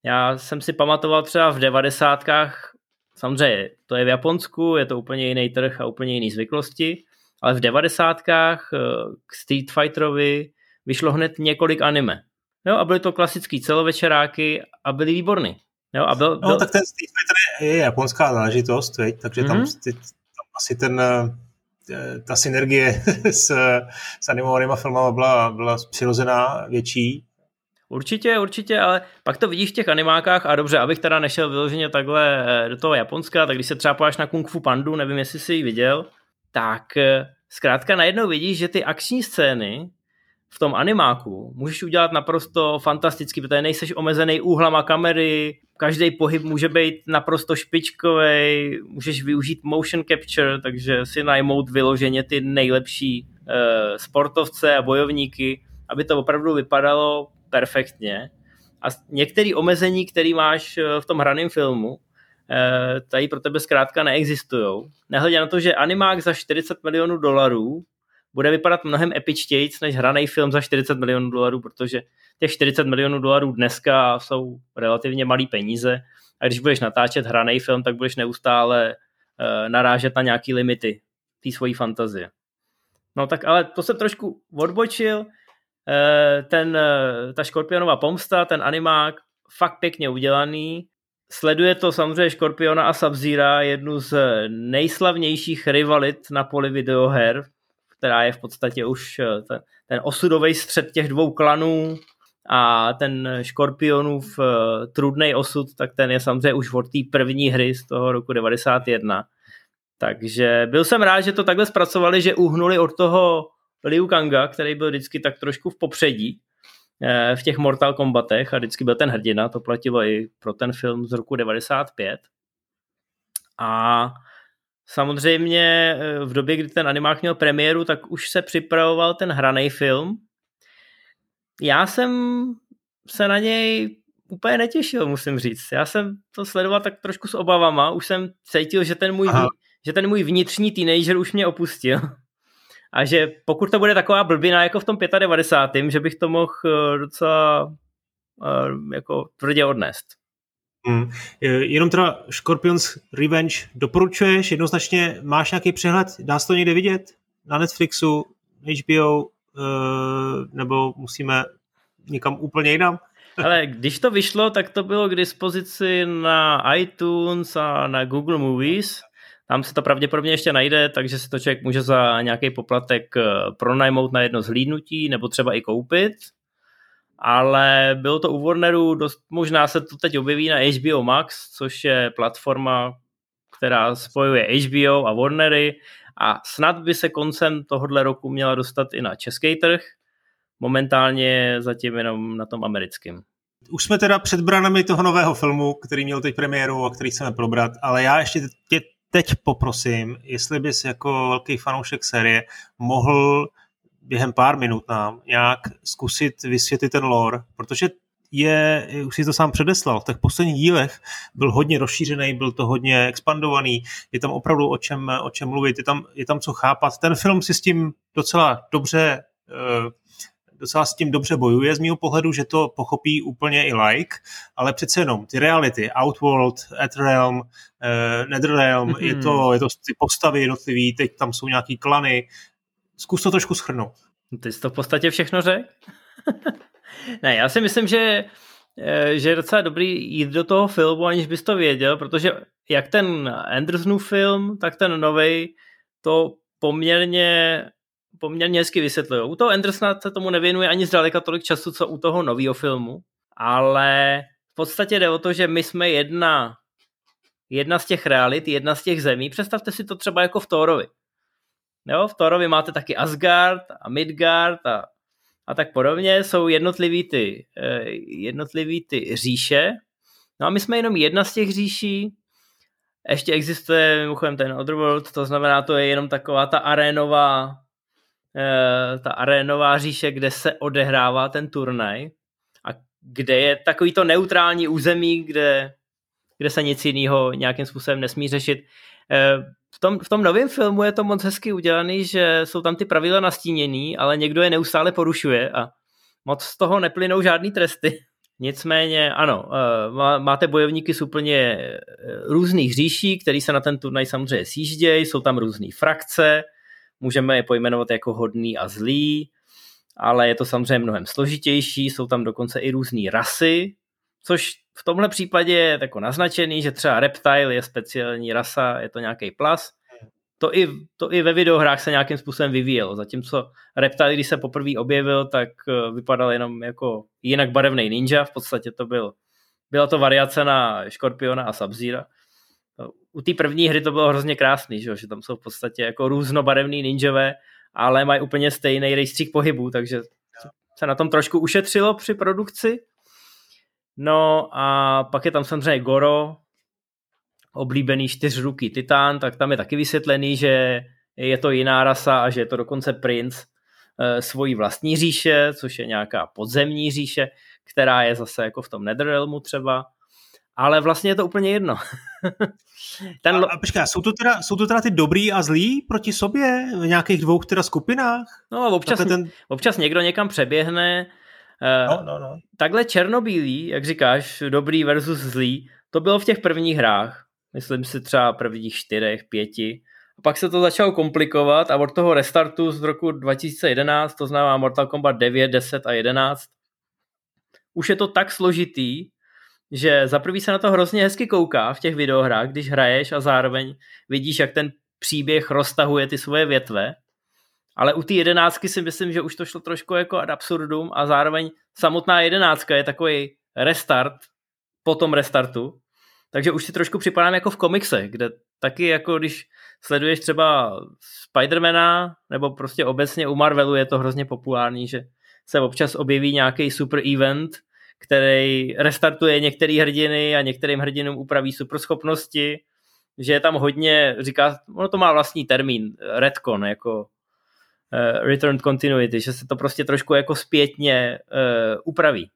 Já jsem si pamatoval třeba v devadesátkách, samozřejmě to je v Japonsku, je to úplně jiný trh a úplně jiný zvyklosti, ale v devadesátkách eh, k Street Fighterovi vyšlo hned několik anime. Jo, a byly to klasický celovečeráky a byly výborný. Jo, a byl, no, byl... No, tak ten Street Fighter je, je japonská záležitost, veď? takže mm-hmm. tam, mhm. ty, tam asi ten Eh, ta synergie [laughs] s, s animovanýma filmama byla, byla přirozená, větší. Určitě, určitě, ale pak to vidíš v těch animákách a dobře, abych teda nešel vyloženě takhle eh, do toho Japonska, tak když se třeba pojáš na Kung Fu Pandu, nevím, jestli jsi ji viděl, tak eh, zkrátka najednou vidíš, že ty akční scény v tom animáku můžeš udělat naprosto fantasticky, protože nejseš omezený úhlama kamery, každý pohyb může být naprosto špičkový, můžeš využít motion capture, takže si najmout vyloženě ty nejlepší uh, sportovce a bojovníky, aby to opravdu vypadalo perfektně. A některé omezení, které máš eh, v tom hraném filmu, eh, tady pro tebe zkrátka neexistují. Nehledě na to, že animák za 40 milionů dolarů bude vypadat mnohem epičtějíc než hraný film za 40 milionů dolarů, protože těch 40 milionů dolarů dneska jsou relativně malý peníze. A když budeš natáčet hraný film, tak budeš neustále uh, narážet na nějaký limity té svojí fantazie. No tak ale to se trošku odbočil, uh, ten, uh, ta Škorpionová pomsta, ten animák, fakt pěkně udělaný, Sleduje to samozřejmě Škorpiona a sub jednu z nejslavnějších rivalit na poli videoher která je v podstatě už eh, ten, ten osudový střed těch dvou klanů a ten Škorpionův uh, trudný osud, tak ten je samozřejmě už od té první hry z toho roku 91. Takže byl jsem rád, že to takhle zpracovali, že uhnuli od toho Liu Kanga, který byl vždycky tak trošku v popředí eh, v těch Mortal Kombatech a vždycky byl ten hrdina, to platilo i pro ten film z roku 95. A Samozřejmě eh, v době, kdy ten animák měl premiéru, tak už se připravoval ten hraný film. Já jsem se na něj úplně netěšil, musím říct. Já jsem to sledoval tak trošku s obavama. Už jsem cítil, že ten můj, že ten můj vnitřní teenager už mě opustil. [laughs] A že pokud to bude taková blbina jako v tom 95. že bych to mohl eh, docela eh, jako tvrdě odnést. Hmm. Jenom teda Scorpions Revenge doporučuješ, jednoznačně máš nějaký přehled, dá se to někde vidět? Na Netflixu, HBO, eh, nebo musíme někam úplně jinam? [laughs] Ale když to vyšlo, tak to bylo k dispozici na iTunes a na Google Movies. Tam se to pravděpodobně ještě najde, takže si to člověk může za nějaký poplatek eh, pronajmout na jedno zhlídnutí nebo třeba i koupit. Ale bylo to u Warneru, dost, možná se to teď objeví na HBO Max, což je platforma, která spojuje HBO a Warnery a snad by se koncem tohohle roku měla dostat i na český trh, momentálně zatím jenom na tom americkém. Už jsme teda před branami toho nového filmu, který měl teď premiéru a který chceme probrat, ale já ještě tě teď poprosím, jestli bys jako velký fanoušek série mohl během pár minut nám nějak zkusit vysvětlit ten lore, protože je, už si to sám předeslal, v těch posledních dílech byl hodně rozšířený, byl to hodně expandovaný, je tam opravdu o čem, o čem mluvit, je tam, je tam co chápat. Ten film si s tím docela dobře uh, docela s tím dobře bojuje z mého pohledu, že to pochopí úplně i like, ale přece jenom ty reality, Outworld, Etherealm, uh, Netherrealm, mm-hmm. je, to, je to ty postavy jednotlivý, teď tam jsou nějaký klany, zkus to trošku schrnout. Ty jsi to v podstatě všechno řekl? [laughs] ne, já si myslím, že, eh, že je docela dobrý jít do toho filmu, aniž bys to věděl, protože jak ten Andersonův film, tak ten novej to poměrně poměrně hezky vysvětlují. U toho Andersona se tomu nevěnuje ani zdaleka tolik času, co u toho nového filmu, ale v podstatě jde o to, že my jsme jedna, jedna z těch realit, jedna z těch zemí. Představte si to třeba jako v Thorovi. Jo, v Thorovi máte taky Asgard a Midgard a, a tak podobně. Jsou jednotlivý ty, eh, jednotlivý ty říše. No a my jsme jenom jedna z těch říší. Ještě existuje mimochodem ten Otherworld, to znamená, to je jenom taková ta arénová Eh, ta arénová říše, kde se odehrává ten turnaj a kde je takový to neutrální území, kde, kde se nic jiného nějakým způsobem nesmí řešit. Eh, v tom, v tom novém filmu je to moc hezky udělaný, že jsou tam ty pravidla nastíněný, ale někdo je neustále porušuje a moc z toho neplynou žádný tresty. [laughs] Nicméně, ano, eh, máte bojovníky z úplně různých říší, který se na ten turnaj samozřejmě sjíždějí, jsou tam různé frakce, můžeme je pojmenovat jako hodný a zlý, ale je to samozřejmě mnohem složitější, jsou tam dokonce i různé rasy, což v tomhle případě je jako naznačený, že třeba reptile je speciální rasa, je to nějaký plas. To i, to i ve videohrách se nějakým způsobem vyvíjelo, zatímco reptile, když se poprvé objevil, tak eh, vypadal jenom jako jinak barevný ninja, v podstatě to byl, byla to variace na Škorpiona a sub u té první hry to bylo hrozně krásný, že, že tam jsou v podstatě jako různobarevný ninjové, ale mají úplně stejný rejstřík pohybů, takže se na tom trošku ušetřilo při produkci. No a pak je tam samozřejmě Goro, oblíbený čtyřruký titán, tak tam je taky vysvětlený, že je to jiná rasa a že je to dokonce princ e, svojí vlastní říše, což je nějaká podzemní říše, která je zase jako v tom Netherrealmu třeba ale vlastně je to úplně jedno. [laughs] Ten... A, a počkej, jsou to, teda, jsou to teda ty dobrý a zlí proti sobě v nějakých dvou teda skupinách? No občas, ten... občas někdo někam přeběhne. Eh, no, no, no. Takhle černobílý, jak říkáš, dobrý versus zlý, to bylo v těch prvních hrách. Myslím si třeba prvních čtyřech, pěti. A pak se to začalo komplikovat a od toho restartu z roku 2011, to znamená Mortal Kombat 9, 10 a 11, už je to tak složitý, že za prvý se na to hrozně hezky kouká v těch videohrách, když hraješ a zároveň vidíš, jak ten příběh roztahuje ty svoje větve, ale u té jedenáctky si myslím, že už to šlo trošku jako ad absurdum a zároveň samotná jedenáctka je takový restart po tom restartu, takže už si trošku připadám jako v komiksech, kde taky jako když sleduješ třeba Spidermana nebo prostě obecně u Marvelu je to hrozně populární, že se občas objeví nějaký super event, který restartuje některé hrdiny a některým hrdinům upraví superschopnosti, že je tam hodně, říká, ono to má vlastní termín, retcon, jako return continuity, že se to prostě trošku jako zpětně uh, upraví.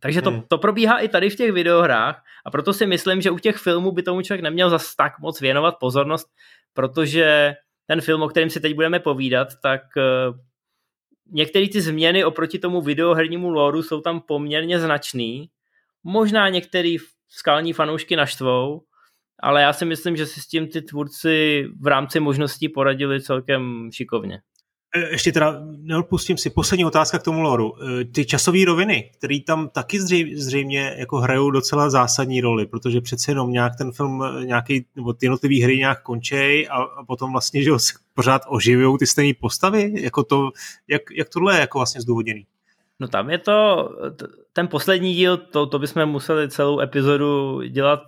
Takže to, hmm. to probíhá i tady v těch videohrách a proto si myslím, že u těch filmů by tomu člověk neměl zas tak moc věnovat pozornost, protože ten film, o kterém si teď budeme povídat, tak uh, některé ty změny oproti tomu videohernímu lóru jsou tam poměrně značný. Možná některý skalní fanoušky naštvou, ale já si myslím, že si s tím ty tvůrci v rámci možností poradili celkem šikovně. E, ještě teda neodpustím si poslední otázka k tomu loru. E, ty časové roviny, které tam taky zřejmě jako hrajou docela zásadní roli, protože přece jenom nějak ten film, e, nějaký, nebo ty jednotlivé hry nějak končej a, a potom vlastně, že se pořád oživují ty stejné postavy, jako to, jak, jak tohle je jako vlastně zdůvodněný? No tam je to, ten poslední díl, to, to bychom museli celou epizodu dělat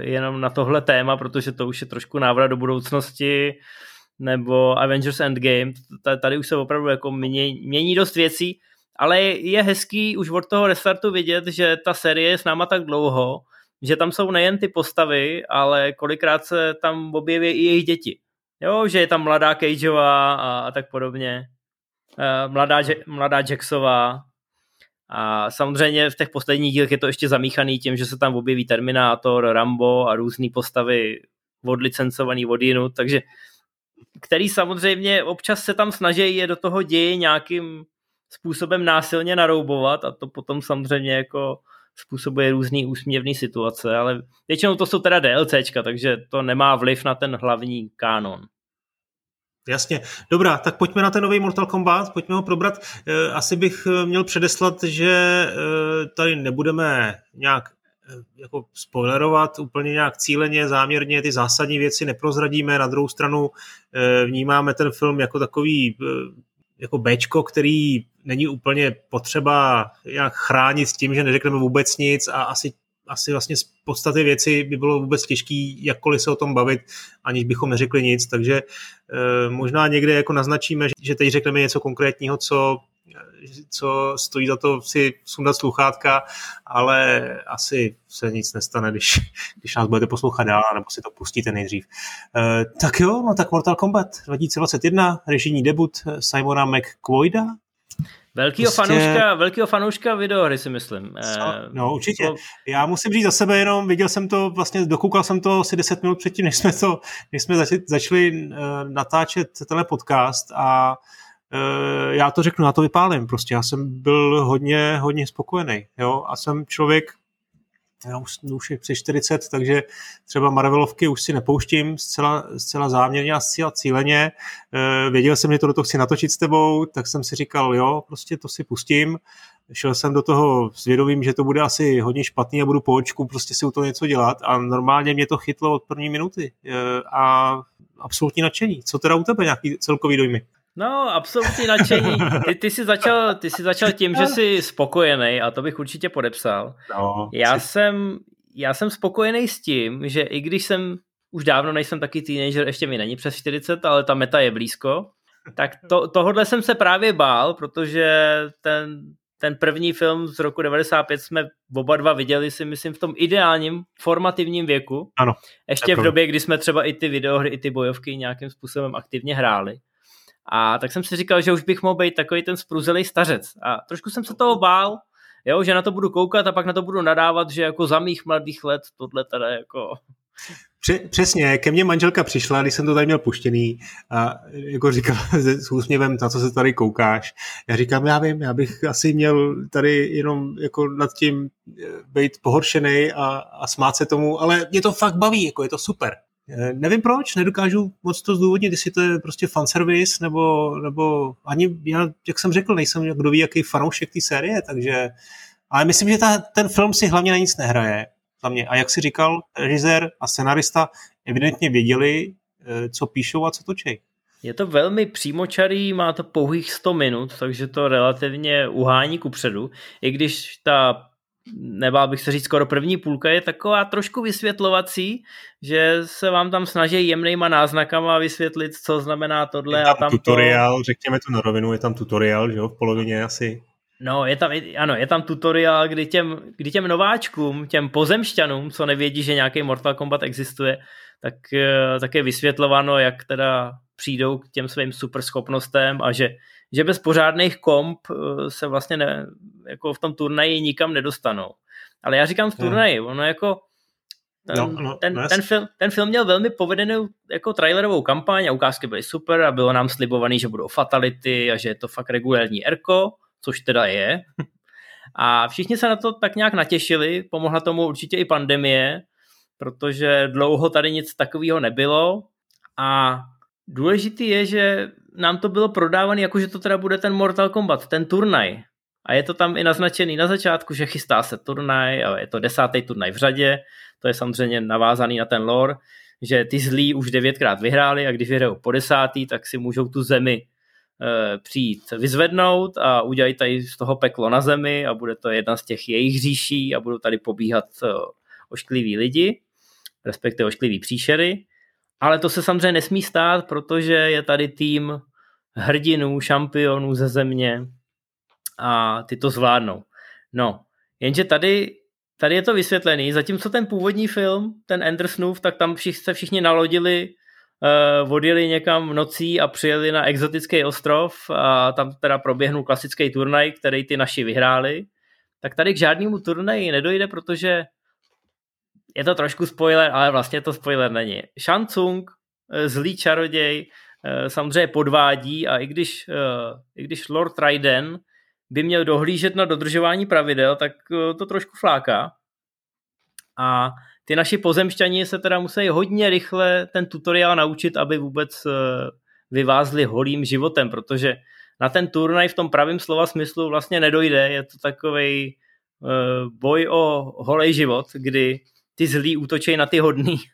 jenom na tohle téma, protože to už je trošku návrat do budoucnosti, nebo Avengers Endgame, tady už se opravdu jako mění, mění dost věcí, ale je hezký už od toho restartu vidět, že ta série je s náma tak dlouho, že tam jsou nejen ty postavy, ale kolikrát se tam objeví i jejich děti. Jo, že je tam mladá Cageová a, a tak podobně. Eh, mladá, mladá Jacksová. A samozřejmě v těch posledních dílech je to ještě zamíchaný tím, že se tam objeví Terminátor, Rambo a různé postavy odlicencovaný od jinut, takže který samozřejmě občas se tam snaží je do toho děje nějakým způsobem násilně naroubovat a to potom samozřejmě jako způsobuje různý úsměvný situace, ale většinou to jsou teda DLCčka, takže to nemá vliv na ten hlavní kánon. Jasně. Dobrá, tak pojďme na ten nový Mortal Kombat, pojďme ho probrat. Eh, asi bych eh, měl předeslat, že eh, tady nebudeme nějak jako spoilerovat úplně nějak cíleně, záměrně, ty zásadní věci neprozradíme, na druhou stranu vnímáme ten film jako takový jako Bčko, který není úplně potřeba nějak chránit s tím, že neřekneme vůbec nic a asi asi vlastně z podstaty věci by bylo vůbec těžký jakkoliv se o tom bavit, aniž bychom neřekli nic, takže e, možná někde jako naznačíme, že teď řekneme něco konkrétního, co co stojí za to si sundat sluchátka, ale asi se nic nestane, když, [laughs] když nás budete poslouchat dál, nebo si to pustíte nejdřív. E, tak jo, no tak Mortal Kombat 2021, režijní debut Simona McQuoida, Velkýho, prostě... fanouška, velkýho fanouška videohry si myslím. Eh, no určitě. Já musím říct za sebe jenom, viděl jsem to, vlastně dokoukal jsem to asi 10 minut předtím, než jsme, to, než jsme začali, začali uh, natáčet tenhle podcast a uh, já to řeknu, já to vypálím prostě. Já jsem byl hodně, hodně spokojený. Jo? A jsem člověk, já už, už je přes 40, takže třeba Marvelovky už si nepouštím zcela, zcela záměrně a zcela cíleně. E, věděl jsem, že to do toho chci natočit s tebou, tak jsem si říkal, jo, prostě to si pustím. Šel jsem do toho s vědomím, že to bude asi hodně špatný a budu po očku prostě si u toho něco dělat a normálně mě to chytlo od první minuty e, a absolutní nadšení. Co teda u tebe nějaký celkový dojmy? No, absolutně nadšení. Ty, ty, jsi začal, ty jsi začal tím, že jsi spokojený a to bych určitě podepsal. No, já, jsi... jsem, já jsem spokojený s tím, že i když jsem už dávno nejsem taky teenager, ještě mi není přes 40, ale ta meta je blízko, tak to, tohodle jsem se právě bál, protože ten, ten první film z roku 95 jsme oba dva viděli si myslím v tom ideálním formativním věku. Ano. Ještě v době, kdy jsme třeba i ty videohry, i ty bojovky nějakým způsobem aktivně hráli. A tak jsem si říkal, že už bych mohl být takový ten spruzelý stařec. A trošku jsem se toho bál, jo, že na to budu koukat a pak na to budu nadávat, že jako za mých mladých let tohle teda jako... Přesně, ke mně manželka přišla, když jsem to tady měl puštěný a jako říkala [laughs] s úsměvem, na co se tady koukáš. Já říkám, já vím, já bych asi měl tady jenom jako nad tím eh, být pohoršený a, a smát se tomu, ale mě to fakt baví, jako je to super. Eh, nevím proč, nedokážu moc to zdůvodnit, jestli to je prostě fanservice, nebo, nebo ani, já, jak jsem řekl, nejsem kdo ví, jaký fanoušek té série, takže, ale myslím, že ta, ten film si hlavně na nic nehraje, za mě. A jak si říkal, režisér a scenarista evidentně věděli, eh, co píšou a co točí. Je to velmi přímočarý, má to pouhých 100 minut, takže to relativně uhání ku předu. I když ta nebál bych se říct, skoro první půlka je taková trošku vysvětlovací, že se vám tam snaží jemnýma náznakama vysvětlit, co znamená tohle je tam a tam tutoriál, to... řekněme to na rovinu, je tam tutoriál, že jo, v polovině asi. No, je tam, ano, je tam tutoriál, kdy těm, kdy těm nováčkům, těm pozemšťanům, co nevědí, že nějaký Mortal Kombat existuje, tak, eh, tak je vysvětlováno, jak teda přijdou k těm svým super schopnostem a že že bez pořádných komp eh, se vlastně ne, jako v tom turnaji nikam nedostanou. Ale já říkám v hmm. turnaji, ono jako ten, no, no, ten, no ten, film, ten film měl velmi povedenou jako trailerovou kampaň a ukázky byly super a bylo nám slibovaný, že budou fatality a že je to fakt regulární erko, což teda je. [laughs] A všichni se na to tak nějak natěšili, pomohla tomu určitě i pandemie, protože dlouho tady nic takového nebylo a důležitý je, že nám to bylo prodávané jako, že to teda bude ten Mortal Kombat, ten turnaj. A je to tam i naznačený na začátku, že chystá se turnaj a je to desátý turnaj v řadě. To je samozřejmě navázaný na ten lore, že ty zlí už devětkrát vyhráli a když vyhrajou po desátý, tak si můžou tu zemi e, přijít vyzvednout a udělají tady z toho peklo na zemi a bude to jedna z těch jejich říší a budou tady pobíhat e, oškliví lidi, respektive oškliví příšery. Ale to se samozřejmě nesmí stát, protože je tady tým hrdinů, šampionů ze země a ty to zvládnou. No, jenže tady, tady je to vysvětlený, zatímco ten původní film, ten Andersonův, tak tam všichni, se všichni nalodili, uh, odjeli někam nocí a přijeli na exotický ostrov a tam teda proběhnul klasický turnaj, který ty naši vyhráli. Tak tady k žádnému turnaji nedojde, protože je to trošku spoiler, ale vlastně to spoiler není. Shang Tsung, eh, zlý čaroděj, eh, samozřejmě podvádí a i když, eh, i když Lord Raiden by měl dohlížet na dodržování pravidel, tak to trošku fláká. A ty naši pozemšťani se teda musí hodně rychle ten tutoriál naučit, aby vůbec vyvázli holým životem, protože na ten turnaj v tom pravém slova smyslu vlastně nedojde. Je to takový boj o holej život, kdy ty zlí útočí na ty hodný. [laughs]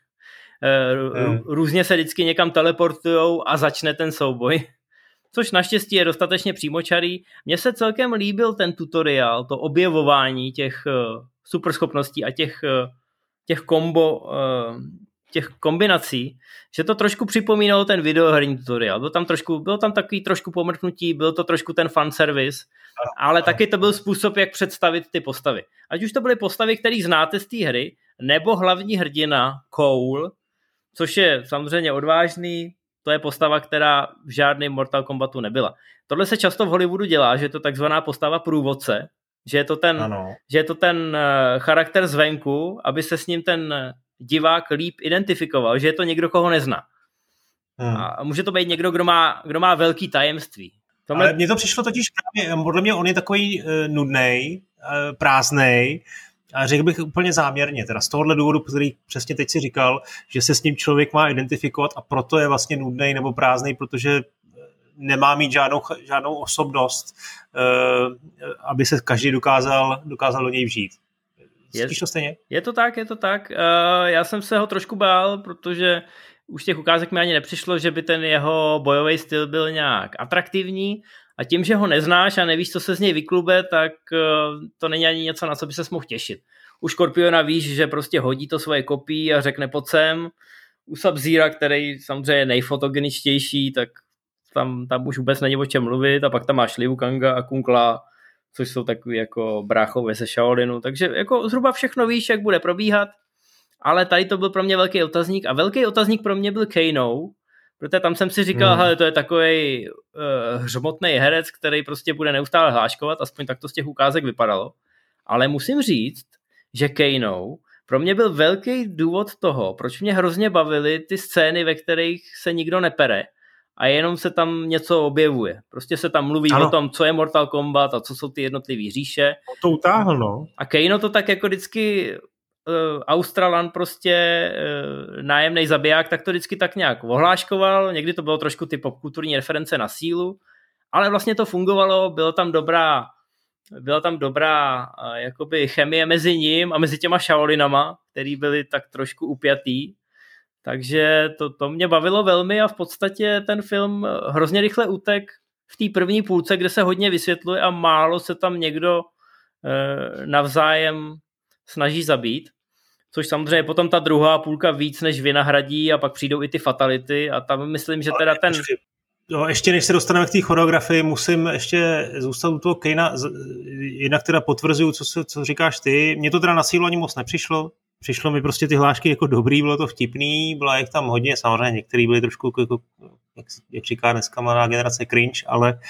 Hmm. Různě se vždycky někam teleportujou a začne ten souboj. [laughs] Což naštěstí je dostatečně přímočarý. Mně se celkem líbil ten tutoriál, to objevování těch eh, superschopností a těch, eh, těch kombo, těch kombinací, že to trošku připomínalo ten videoherní tutoriál. Byl tam, trošku, byl tam takový trošku pomrknutí, byl to trošku ten fanservice, ale taky to byl způsob, jak představit ty postavy. Ať už to byly postavy, které znáte z té hry, nebo hlavní hrdina Cole, což je samozřejmě odvážný, to je postava, která v žádném Mortal Kombatu nebyla. Tohle se často v Hollywoodu dělá, že je to takzvaná postava průvodce, že je to ten, ano. že je to ten eh, charakter zvenku, aby se s ním ten divák líp identifikoval, že je to někdo, koho nezná. Hmm. A může to být někdo, kdo má, kdo má velký tajemství. Tomhle... Ale mně to přišlo totiž právě, podle mě on je takový uh, nudný, uh, prázdnej, a řekl bych úplně záměrně, teda z tohohle důvodu, který přesně teď si říkal, že se s ním člověk má identifikovat a proto je vlastně nudný nebo prázdný, protože eh, nemá mít žádnou, žádnou osobnost, uh, aby se každý dokázal, dokázal do něj vžít. Je, to stejně? Je to tak, je to tak. Uh, já jsem se ho trošku bál, protože už těch ukázek mi ani nepřišlo, že by ten jeho bojový styl byl nějak atraktivní a tím, že ho neznáš a nevíš, co se z něj vyklube, tak uh, to není ani něco, na co by se mohl těšit. U Scorpiona víš, že prostě hodí to svoje kopí a řekne pod sem. U sub který samozřejmě je nejfotogeničtější, tak tam, tam už vůbec není o čem mluvit a pak tam máš Liu Kanga a Kunkla, což jsou takový jako bráchové se Shaolinu, takže jako zhruba všechno víš, jak bude probíhat, ale tady to byl pro mě velký otazník a velký otazník pro mě byl Kano, protože tam jsem si říkal, hmm. hele, to je takový uh, hřmotný herec, který prostě bude neustále hláškovat, aspoň tak to z těch ukázek vypadalo. Ale musím říct, že Kano pro mě byl velký důvod toho, proč mě hrozně bavily ty scény, ve kterých se nikdo nepere a jenom se tam něco objevuje. Prostě se tam mluví ano. o tom, co je Mortal Kombat a co jsou ty jednotlivé říše. To utáhl, no. A Kano to tak jako vždycky Australan prostě uh, nájemný zabiják, tak to vždycky tak nějak ohláškoval, někdy to bylo trošku ty popkulturní reference na sílu, ale vlastně to fungovalo, bylo tam dobrá byla tam dobrá uh, jakoby chemie mezi ním a mezi těma Shaolinama, který byli tak trošku upjatý takže to, to mě bavilo velmi a v podstatě ten film hrozně rychle utek v té první půlce, kde se hodně vysvětluje a málo se tam někdo e, navzájem snaží zabít. Což samozřejmě potom ta druhá půlka víc než vynahradí a pak přijdou i ty fatality a tam myslím, že teda ten... No, ještě než se dostaneme k té choreografii, musím ještě zůstat u toho Kejna, jinak teda potvrzuju, co, co říkáš ty. Mně to teda na sílu ani moc nepřišlo, přišlo mi prostě ty hlášky jako dobrý, bylo to vtipný, byla jich tam hodně, samozřejmě některý byly trošku, jako, jak, jak říká dneska mladá generace, cringe, ale,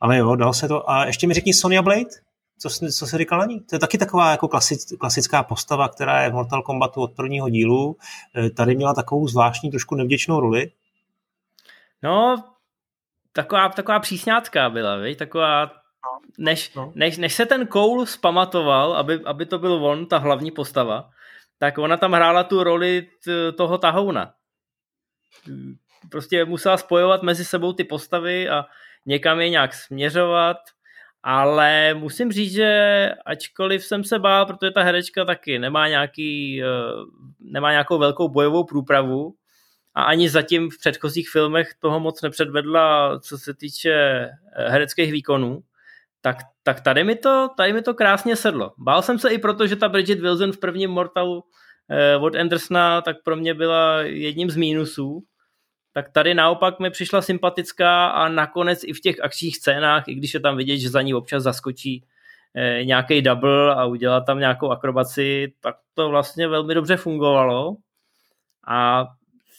ale jo, dal se to. A ještě mi řekni Sonya Blade, co, co se říkal na ní? To je taky taková jako klasic, klasická postava, která je v Mortal Kombatu od prvního dílu. E, tady měla takovou zvláštní, trošku nevděčnou roli. No, taková, taková přísňácká byla, viď? taková než, no. než, než se ten Cole zpamatoval, aby, aby to byl on, ta hlavní postava, tak ona tam hrála tu roli t, toho tahouna. Prostě musela spojovat mezi sebou ty postavy a někam je nějak směřovat, ale musím říct, že ačkoliv jsem se bál, protože ta herečka taky nemá, nějaký, eh, nemá nějakou velkou bojovou průpravu a ani zatím v předchozích filmech toho moc nepředvedla, co se týče eh, hereckých výkonů, tak, tak tady, mi to, tady mi to krásně sedlo. Bál jsem se i proto, že ta Bridget Wilson v prvním Mortalu eh, od Andersona tak pro mě byla jedním z mínusů, tak tady naopak mi přišla sympatická a nakonec i v těch akčních scénách, i když je tam vidět, že za ní občas zaskočí eh, nějaký double a udělá tam nějakou akrobaci, tak to vlastně velmi dobře fungovalo a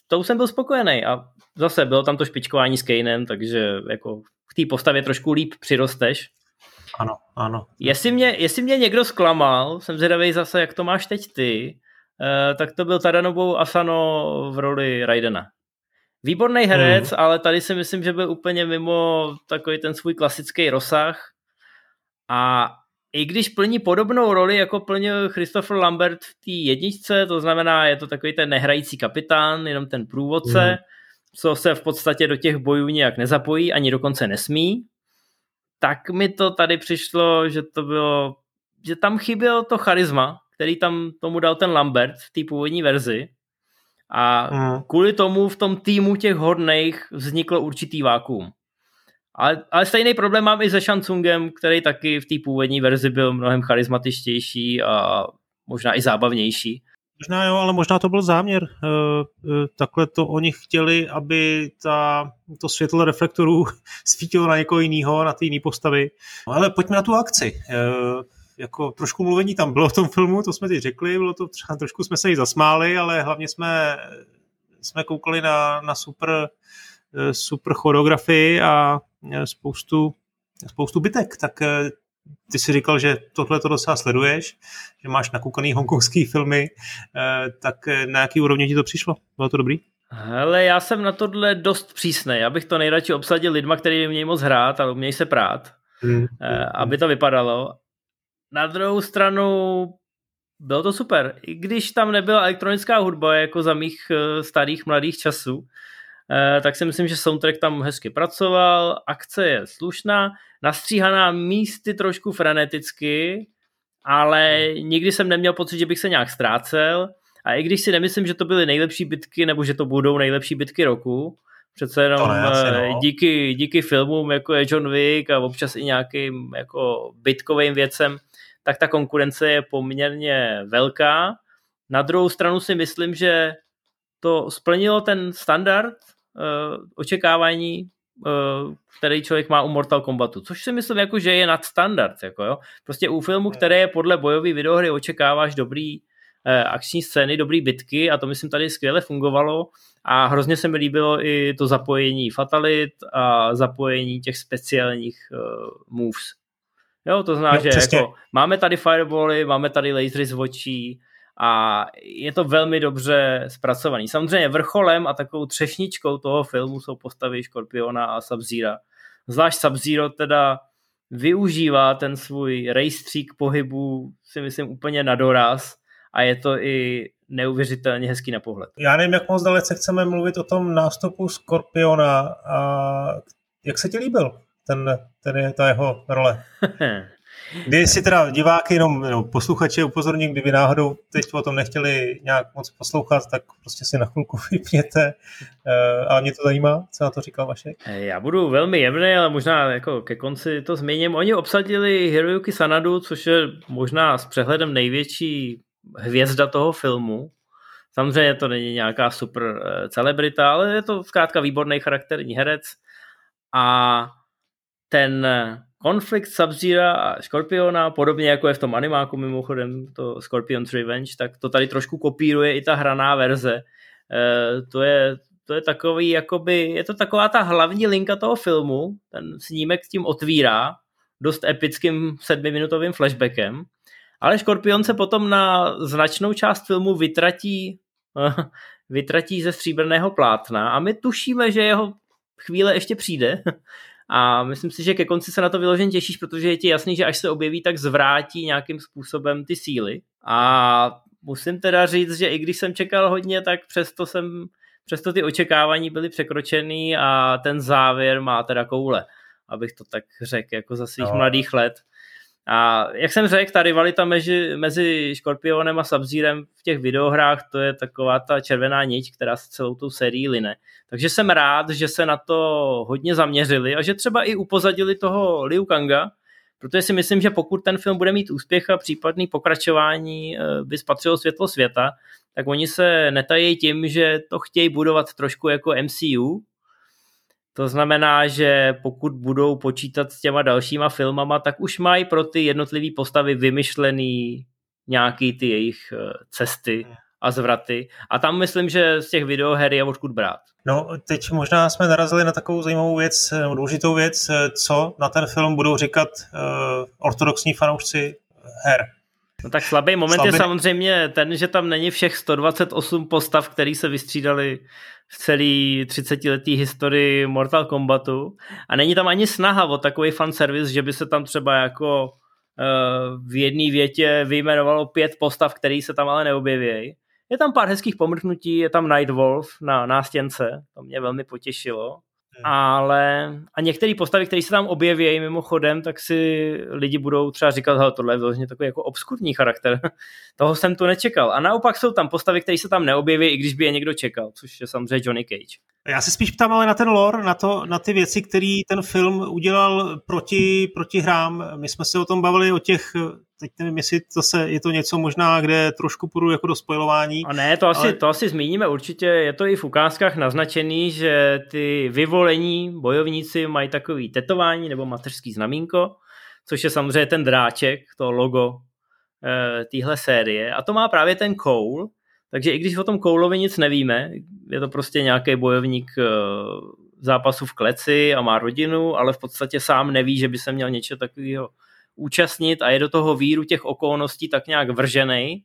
to jsem byl spokojený a zase bylo tam to špičkování s Kanem, takže jako v té postavě trošku líp přirosteš. Ano, ano. Jestli mě, jestli mě někdo zklamal, jsem zvědavý zase, jak to máš teď ty, eh, tak to byl Tadanobu Asano v roli Raidena. Výborný herec, hmm. ale tady si myslím, že byl úplně mimo takový ten svůj klasický rozsah. A i když plní podobnou roli, jako plnil Christopher Lambert v té jedničce, to znamená, je to takový ten nehrající kapitán, jenom ten průvodce, hmm. co se v podstatě do těch bojů nějak nezapojí, ani dokonce nesmí, tak mi to tady přišlo, že to bylo, že tam chybělo to charisma, který tam tomu dal ten Lambert v té původní verzi. A mm. kvůli tomu v tom týmu těch hodných vzniklo určitý vákuum. Ale, ale stejný problém mám i se Shansungem, který taky v té původní verzi byl mnohem charismatičtější a možná i zábavnější. Možná jo, ale možná to byl záměr. E, e, takhle to oni chtěli, aby ta, to světlo reflektorů [laughs] svítilo na někoho jiného, na ty jiné postavy. Ale pojďme na tu akci. Jako trošku mluvení tam bylo v tom filmu, to jsme teď řekli, bylo to třeba, trošku jsme se jí zasmáli, ale hlavně jsme, jsme koukali na, na super, super choreografii a spoustu, spoustu bytek, tak ty jsi říkal, že tohle to docela sleduješ, že máš nakoukaný hongkongský filmy, tak na jaký úrovni ti to přišlo? Bylo to dobrý? Hele, já jsem na tohle dost přísný. Já bych to nejradši obsadil lidma, kteří umějí moc hrát a umějí se prát, hmm. aby to vypadalo. Na druhou stranu bylo to super. I když tam nebyla elektronická hudba jako za mých eh, starých mladých časů, eh, tak si myslím, že soundtrack tam hezky pracoval, akce je slušná, nastříhaná místy trošku freneticky, ale nikdy jsem neměl pocit, že bych se nějak ztrácel. A i když si nemyslím, že to byly nejlepší bitky, nebo že to budou nejlepší bitky roku, přece jenom ne, eh, no. díky, díky filmům, jako je John Wick a občas i nějakým jako bitkovým věcem, tak ta konkurence je poměrně velká. Na druhou stranu si myslím, že to splnilo ten standard uh, očekávání, uh, který člověk má u Mortal Kombatu, což si myslím, jako, že je nadstandard. Jako, jo? Prostě u filmu, které je podle bojové videohry, očekáváš dobrý uh, akční scény, dobrý bitky a to myslím tady skvěle fungovalo a hrozně se mi líbilo i to zapojení fatalit a zapojení těch speciálních uh, moves. Jo, to znamená, že jako, máme tady firebally, máme tady lasery z očí a je to velmi dobře zpracovaný. Samozřejmě vrcholem a takovou třešničkou toho filmu jsou postavy Škorpiona a sub -Zero. Zvlášť sub teda využívá ten svůj rejstřík pohybu, si myslím, úplně na doraz a je to i neuvěřitelně hezký na pohled. Já nevím, jak moc dalece chceme mluvit o tom nástupu Skorpiona a jak se ti líbil? Ten, ten je ta jeho role. [laughs] Kdy si teda diváky, jenom no, posluchače upozorním, kdyby náhodou teď o tom nechtěli nějak moc poslouchat, tak prostě si na chvilku [laughs] vypněte. Uh, ale mě to zajímá, co na to říkal Vašek. Eh, já budu velmi jemný, ale možná jako ke konci to zmíním. Oni obsadili Hiroyuki Sanadu, což je možná s přehledem největší hvězda toho filmu. Samozřejmě to není nějaká super eh, celebrita, ale je to zkrátka výborný charakterní herec. A ten konflikt sub a Scorpiona, podobně jako je v tom animáku mimochodem, to Scorpion's Revenge, tak to tady trošku kopíruje i ta hraná verze. E, to je, to je takový, jakoby, je to taková ta hlavní linka toho filmu, ten snímek s tím otvírá, dost epickým sedmiminutovým flashbackem, ale Scorpion se potom na značnou část filmu vytratí, vytratí ze stříbrného plátna a my tušíme, že jeho chvíle ještě přijde A myslím si, že ke konci se na to vyloženě těšíš, protože je ti jasný, že až se objeví, tak zvrátí nějakým způsobem ty síly. A musím teda říct, že i když jsem čekal hodně, tak přesto jsem přesto ty očekávání byly překročený a ten závěr má teda koule, abych to tak řekl, jako za svých no. mladých let. A jak jsem řekl, ta rivalita mezi, mezi Scorpionem a sub v těch videohrách, to je taková ta červená niť, která se celou tou sérií line. Takže jsem rád, že se na to hodně zaměřili a že třeba i upozadili toho Liu Kanga, protože si myslím, že pokud ten film bude mít úspěch a případný pokračování eh, by spatřilo světlo světa, tak oni se netají tím, že to chtějí budovat trošku jako MCU, to znamená, že pokud budou počítat s těma dalšíma filmama, tak už mají pro ty jednotlivé postavy vymyšlený nějaký ty jejich eh, cesty a zvraty. A tam myslím, že z těch videoher je odkud brát. No, teď možná jsme narazili na takovou zajímavou věc, důležitou věc, eh, co na ten film budou říkat uh, ortodoxní fanoušci her. No tak slabý moment slabý... je samozřejmě ten, že tam není všech 128 postav, který se vystřídali v celé 30-letý historii Mortal Kombatu a není tam ani snaha o takový fanservice, že by se tam třeba jako uh, v jedné větě vyjmenovalo pět postav, který se tam ale neobjeví. Je tam pár hezkých pomrknutí, je tam Nightwolf na nástěnce, to mě velmi potěšilo. Hmm. Ale a některé postavy, které se tam objeví mimochodem, tak si lidi budou třeba říkat, tohle je vlastně takový jako obskurní charakter. [laughs] Toho jsem tu nečekal. A naopak jsou tam postavy, které se tam neobjeví, i když by je někdo čekal, což je samozřejmě Johnny Cage. Já se spíš ptám ale na ten lore, na, to, na ty věci, které ten film udělal proti, proti hrám. My jsme se o tom bavili, o těch teď nevím, jestli to se, je to něco možná, kde trošku půjdu jako do spojování. A ne, to asi, ale... to asi zmíníme určitě, je to i v ukázkách naznačený, že ty vyvolení bojovníci mají takový tetování nebo mateřský znamínko, což je samozřejmě ten dráček, to logo e, téhle série. A to má právě ten Cole, takže i když o tom Koulovi nic nevíme, je to prostě nějaký bojovník e, zápasu v kleci a má rodinu, ale v podstatě sám neví, že by se měl něco takového účastnit a je do toho víru těch okolností tak nějak vržený,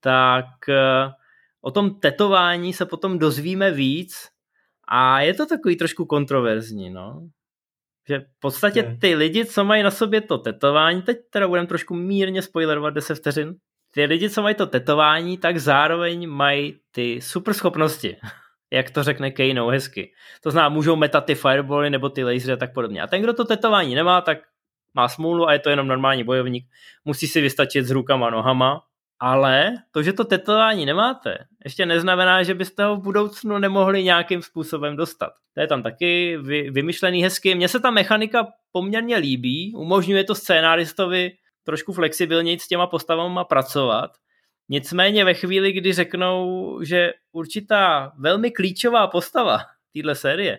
tak eh, o tom tetování se potom dozvíme víc a je to takový trošku kontroverzní, no. Že v podstatě ty lidi, co mají na sobě to tetování, teď teda budeme trošku mírně spoilerovat 10 vteřin, ty lidi, co mají to tetování, tak zároveň mají ty super schopnosti, [laughs] jak to řekne Kano hezky. To znamená, můžou metat ty firebally nebo ty lasery a tak podobně. A ten, kdo to tetování nemá, tak má smůlu a je to jenom normální bojovník, musí si vystačit s rukama, nohama, ale to, že to tetování nemáte, ještě neznamená, že byste ho v budoucnu nemohli nějakým způsobem dostat. To je tam taky vy, vymyšlený hezky. Mně se ta mechanika poměrně líbí, umožňuje to scénáristovi trošku flexibilněji s těma postavama pracovat. Nicméně ve chvíli, kdy řeknou, že určitá velmi klíčová postava téhle série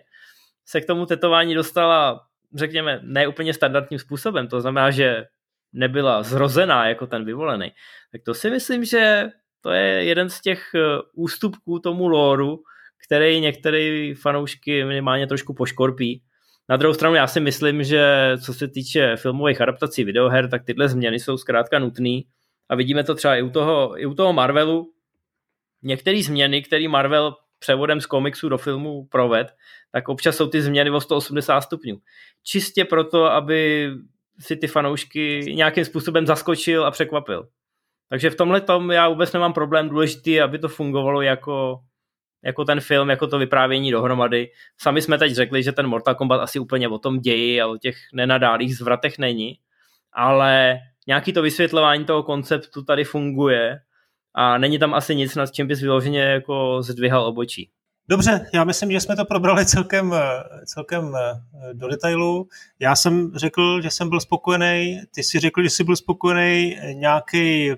se k tomu tetování dostala řekněme, ne úplně standardním způsobem, to znamená, že nebyla zrozená jako ten vyvolený, tak to si myslím, že to je jeden z těch eh, ústupků tomu lóru, který některé fanoušky minimálně trošku poškorpí. Na druhou stranu já si myslím, že co se týče filmových adaptací videoher, tak tyhle změny jsou zkrátka nutné. A vidíme to třeba i u toho, i u toho Marvelu. Některé změny, které Marvel převodem z komiksu do filmu proved, tak občas jsou ty změny o 180 stupňů. Čistě proto, aby si ty fanoušky nějakým způsobem zaskočil a překvapil. Takže v tomhle tom já vůbec nemám problém, důležitý aby to fungovalo jako, jako ten film, jako to vyprávění dohromady. Sami jsme teď řekli, že ten Mortal Kombat asi úplně o tom ději a o těch nenadálých zvratech není, ale nějaký to vysvětlování toho konceptu tady funguje a není tam asi nic, nad čím bys vyloženě jako zdvihal obočí. Dobře, já myslím, že jsme to probrali celkem, celkem eh, do detailu. Já jsem řekl, že jsem byl spokojený, ty si řekl, že jsi byl spokojený. Nějaký eh,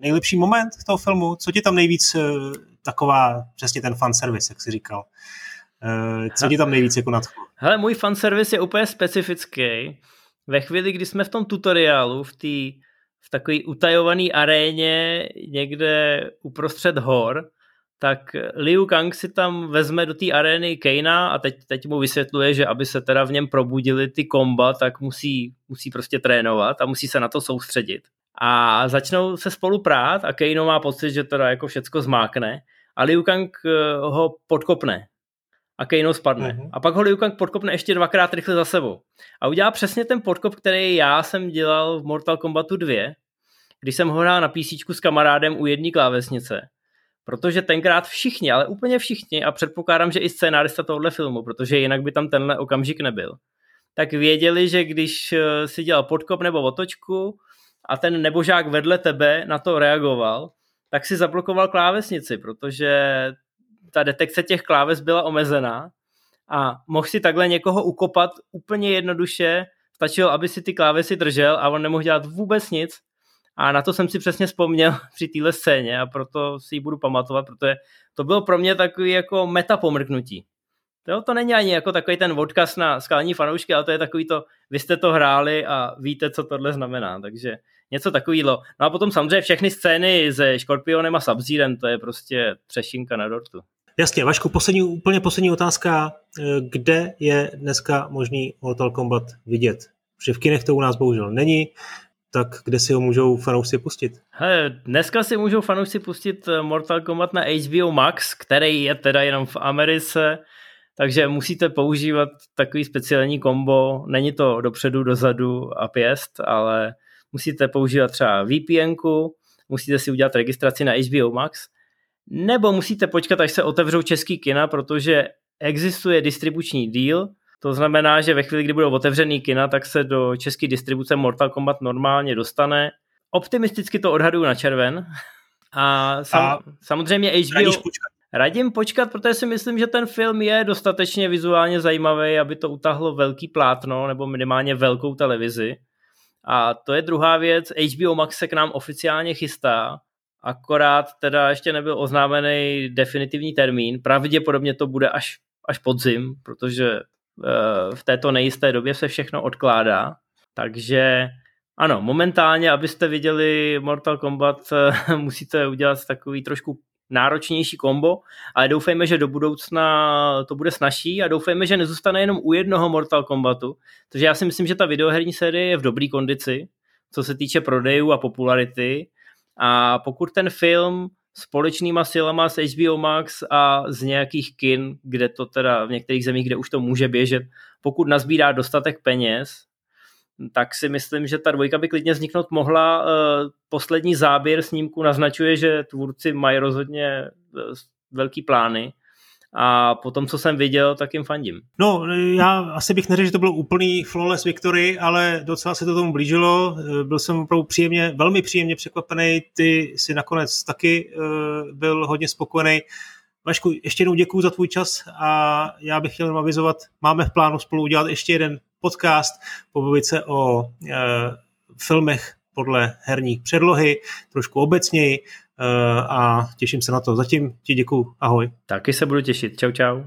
nejlepší moment toho filmu? Co ti tam nejvíc eh, taková, přesně ten fanservice, jak jsi říkal? Co ti tam nejvíc jako nadchlo? Hele, můj fanservice je úplně specifický. Ve chvíli, kdy jsme v tom tutoriálu, v té v takové utajované aréně někde uprostřed hor, tak Liu Kang si tam vezme do té arény Kejna a teď, teď mu vysvětluje, že aby se teda v něm probudili ty komba, tak musí, musí prostě trénovat a musí se na to soustředit. A začnou se spolu prát a Kejno má pocit, že teda jako všecko zmákne a Liu Kang eh, ho podkopne. a Kano spadne. Uh-huh. A pak ho Liu Kang podkopne ještě dvakrát rychle za sebou. A udělá přesně ten podkop, který já jsem dělal v Mortal Kombatu 2, když jsem ho hrál na PC s kamarádem u jedné klávesnice. Protože tenkrát všichni, ale úplně všichni, a předpokládám, že i scénárista tohohle filmu, protože jinak by tam tenhle okamžik nebyl, tak věděli, že když eh, si dělal podkop nebo otočku a ten nebožák vedle tebe na to reagoval, tak si zablokoval klávesnici, protože ta detekce těch kláves byla omezená a mohl si takhle někoho ukopat úplně jednoduše, stačilo, aby si ty klávesy držel a on nemohl dělat vůbec nic a na to jsem si přesně vzpomněl [laughs] při téhle scéně a proto si ji budu pamatovat, protože to bylo pro mě takový jako meta pomrknutí. To, to není ani jako takový ten odkaz na skalní fanoušky, ale to je takový to, vy jste to hráli a víte, co tohle znamená, takže něco takového. No a potom samozřejmě všechny scény se Škorpionem a sub to je prostě třešinka na dortu. Jasně, Vašku, poslední, úplně poslední otázka. Eh, kde je dneska možný Mortal Kombat vidět? Protože v kinech to u nás bohužel není, tak kde si ho můžou fanoušci pustit? He, dneska si můžou fanoušci pustit eh, Mortal Kombat na HBO Max, který je teda jenom v Americe, takže musíte používat takový speciální kombo. Není to dopředu, dozadu a pěst, ale musíte používat třeba VPN, musíte si udělat registraci na HBO Max, nebo musíte počkat, až se otevřou český kina, protože existuje distribuční deal, to znamená, že ve chvíli, kdy budou otevřený kina, tak se do české distribuce Mortal Kombat normálně dostane. Optimisticky to odhaduju na červen. A, sam, a samozřejmě HBO... Počkat. Radím počkat, protože si myslím, že ten film je dostatečně vizuálně zajímavý, aby to utahlo velký plátno nebo minimálně velkou televizi. A to je druhá věc. HBO Max se k nám oficiálně chystá, akorát teda ještě nebyl oznámený definitivní termín. Pravděpodobně to bude až, až podzim, protože uh, v této nejisté době se všechno odkládá. Takže ano, momentálně, abyste viděli Mortal Kombat, [laughs] musíte udělat takový trošku náročnější kombo, ale doufejme, že do budoucna to bude snažší a doufejme, že nezůstane jenom u jednoho Mortal Kombatu, protože já si myslím, že ta videoherní série je v dobré kondici, co se týče prodejů a popularity. A pokud ten film společnýma silama s HBO Max a z nějakých kin, kde to teda v některých zemích, kde už to může běžet, pokud nazbírá dostatek peněz, tak si myslím, že ta dvojka by klidně vzniknout mohla. Eh, poslední záběr snímku naznačuje, že tvůrci mají rozhodně eh, velký plány a potom, co jsem viděl, tak jim fandím. No, já asi bych neřekl, že to byl úplný flawless victory, ale docela se to tomu blížilo. Eh, byl jsem opravdu příjemně, velmi příjemně překvapený. Ty si nakonec taky byl hodně spokojený. Vašku, ještě jednou děkuji za tvůj čas a já bych chtěl avizovat, máme v plánu spolu udělat ještě jeden podcast, pobavit se o e, filmech podle herní předlohy, trošku obecněji e, a těším se na to. Zatím ti děkuji, ahoj. Taky se budu těšit, čau čau.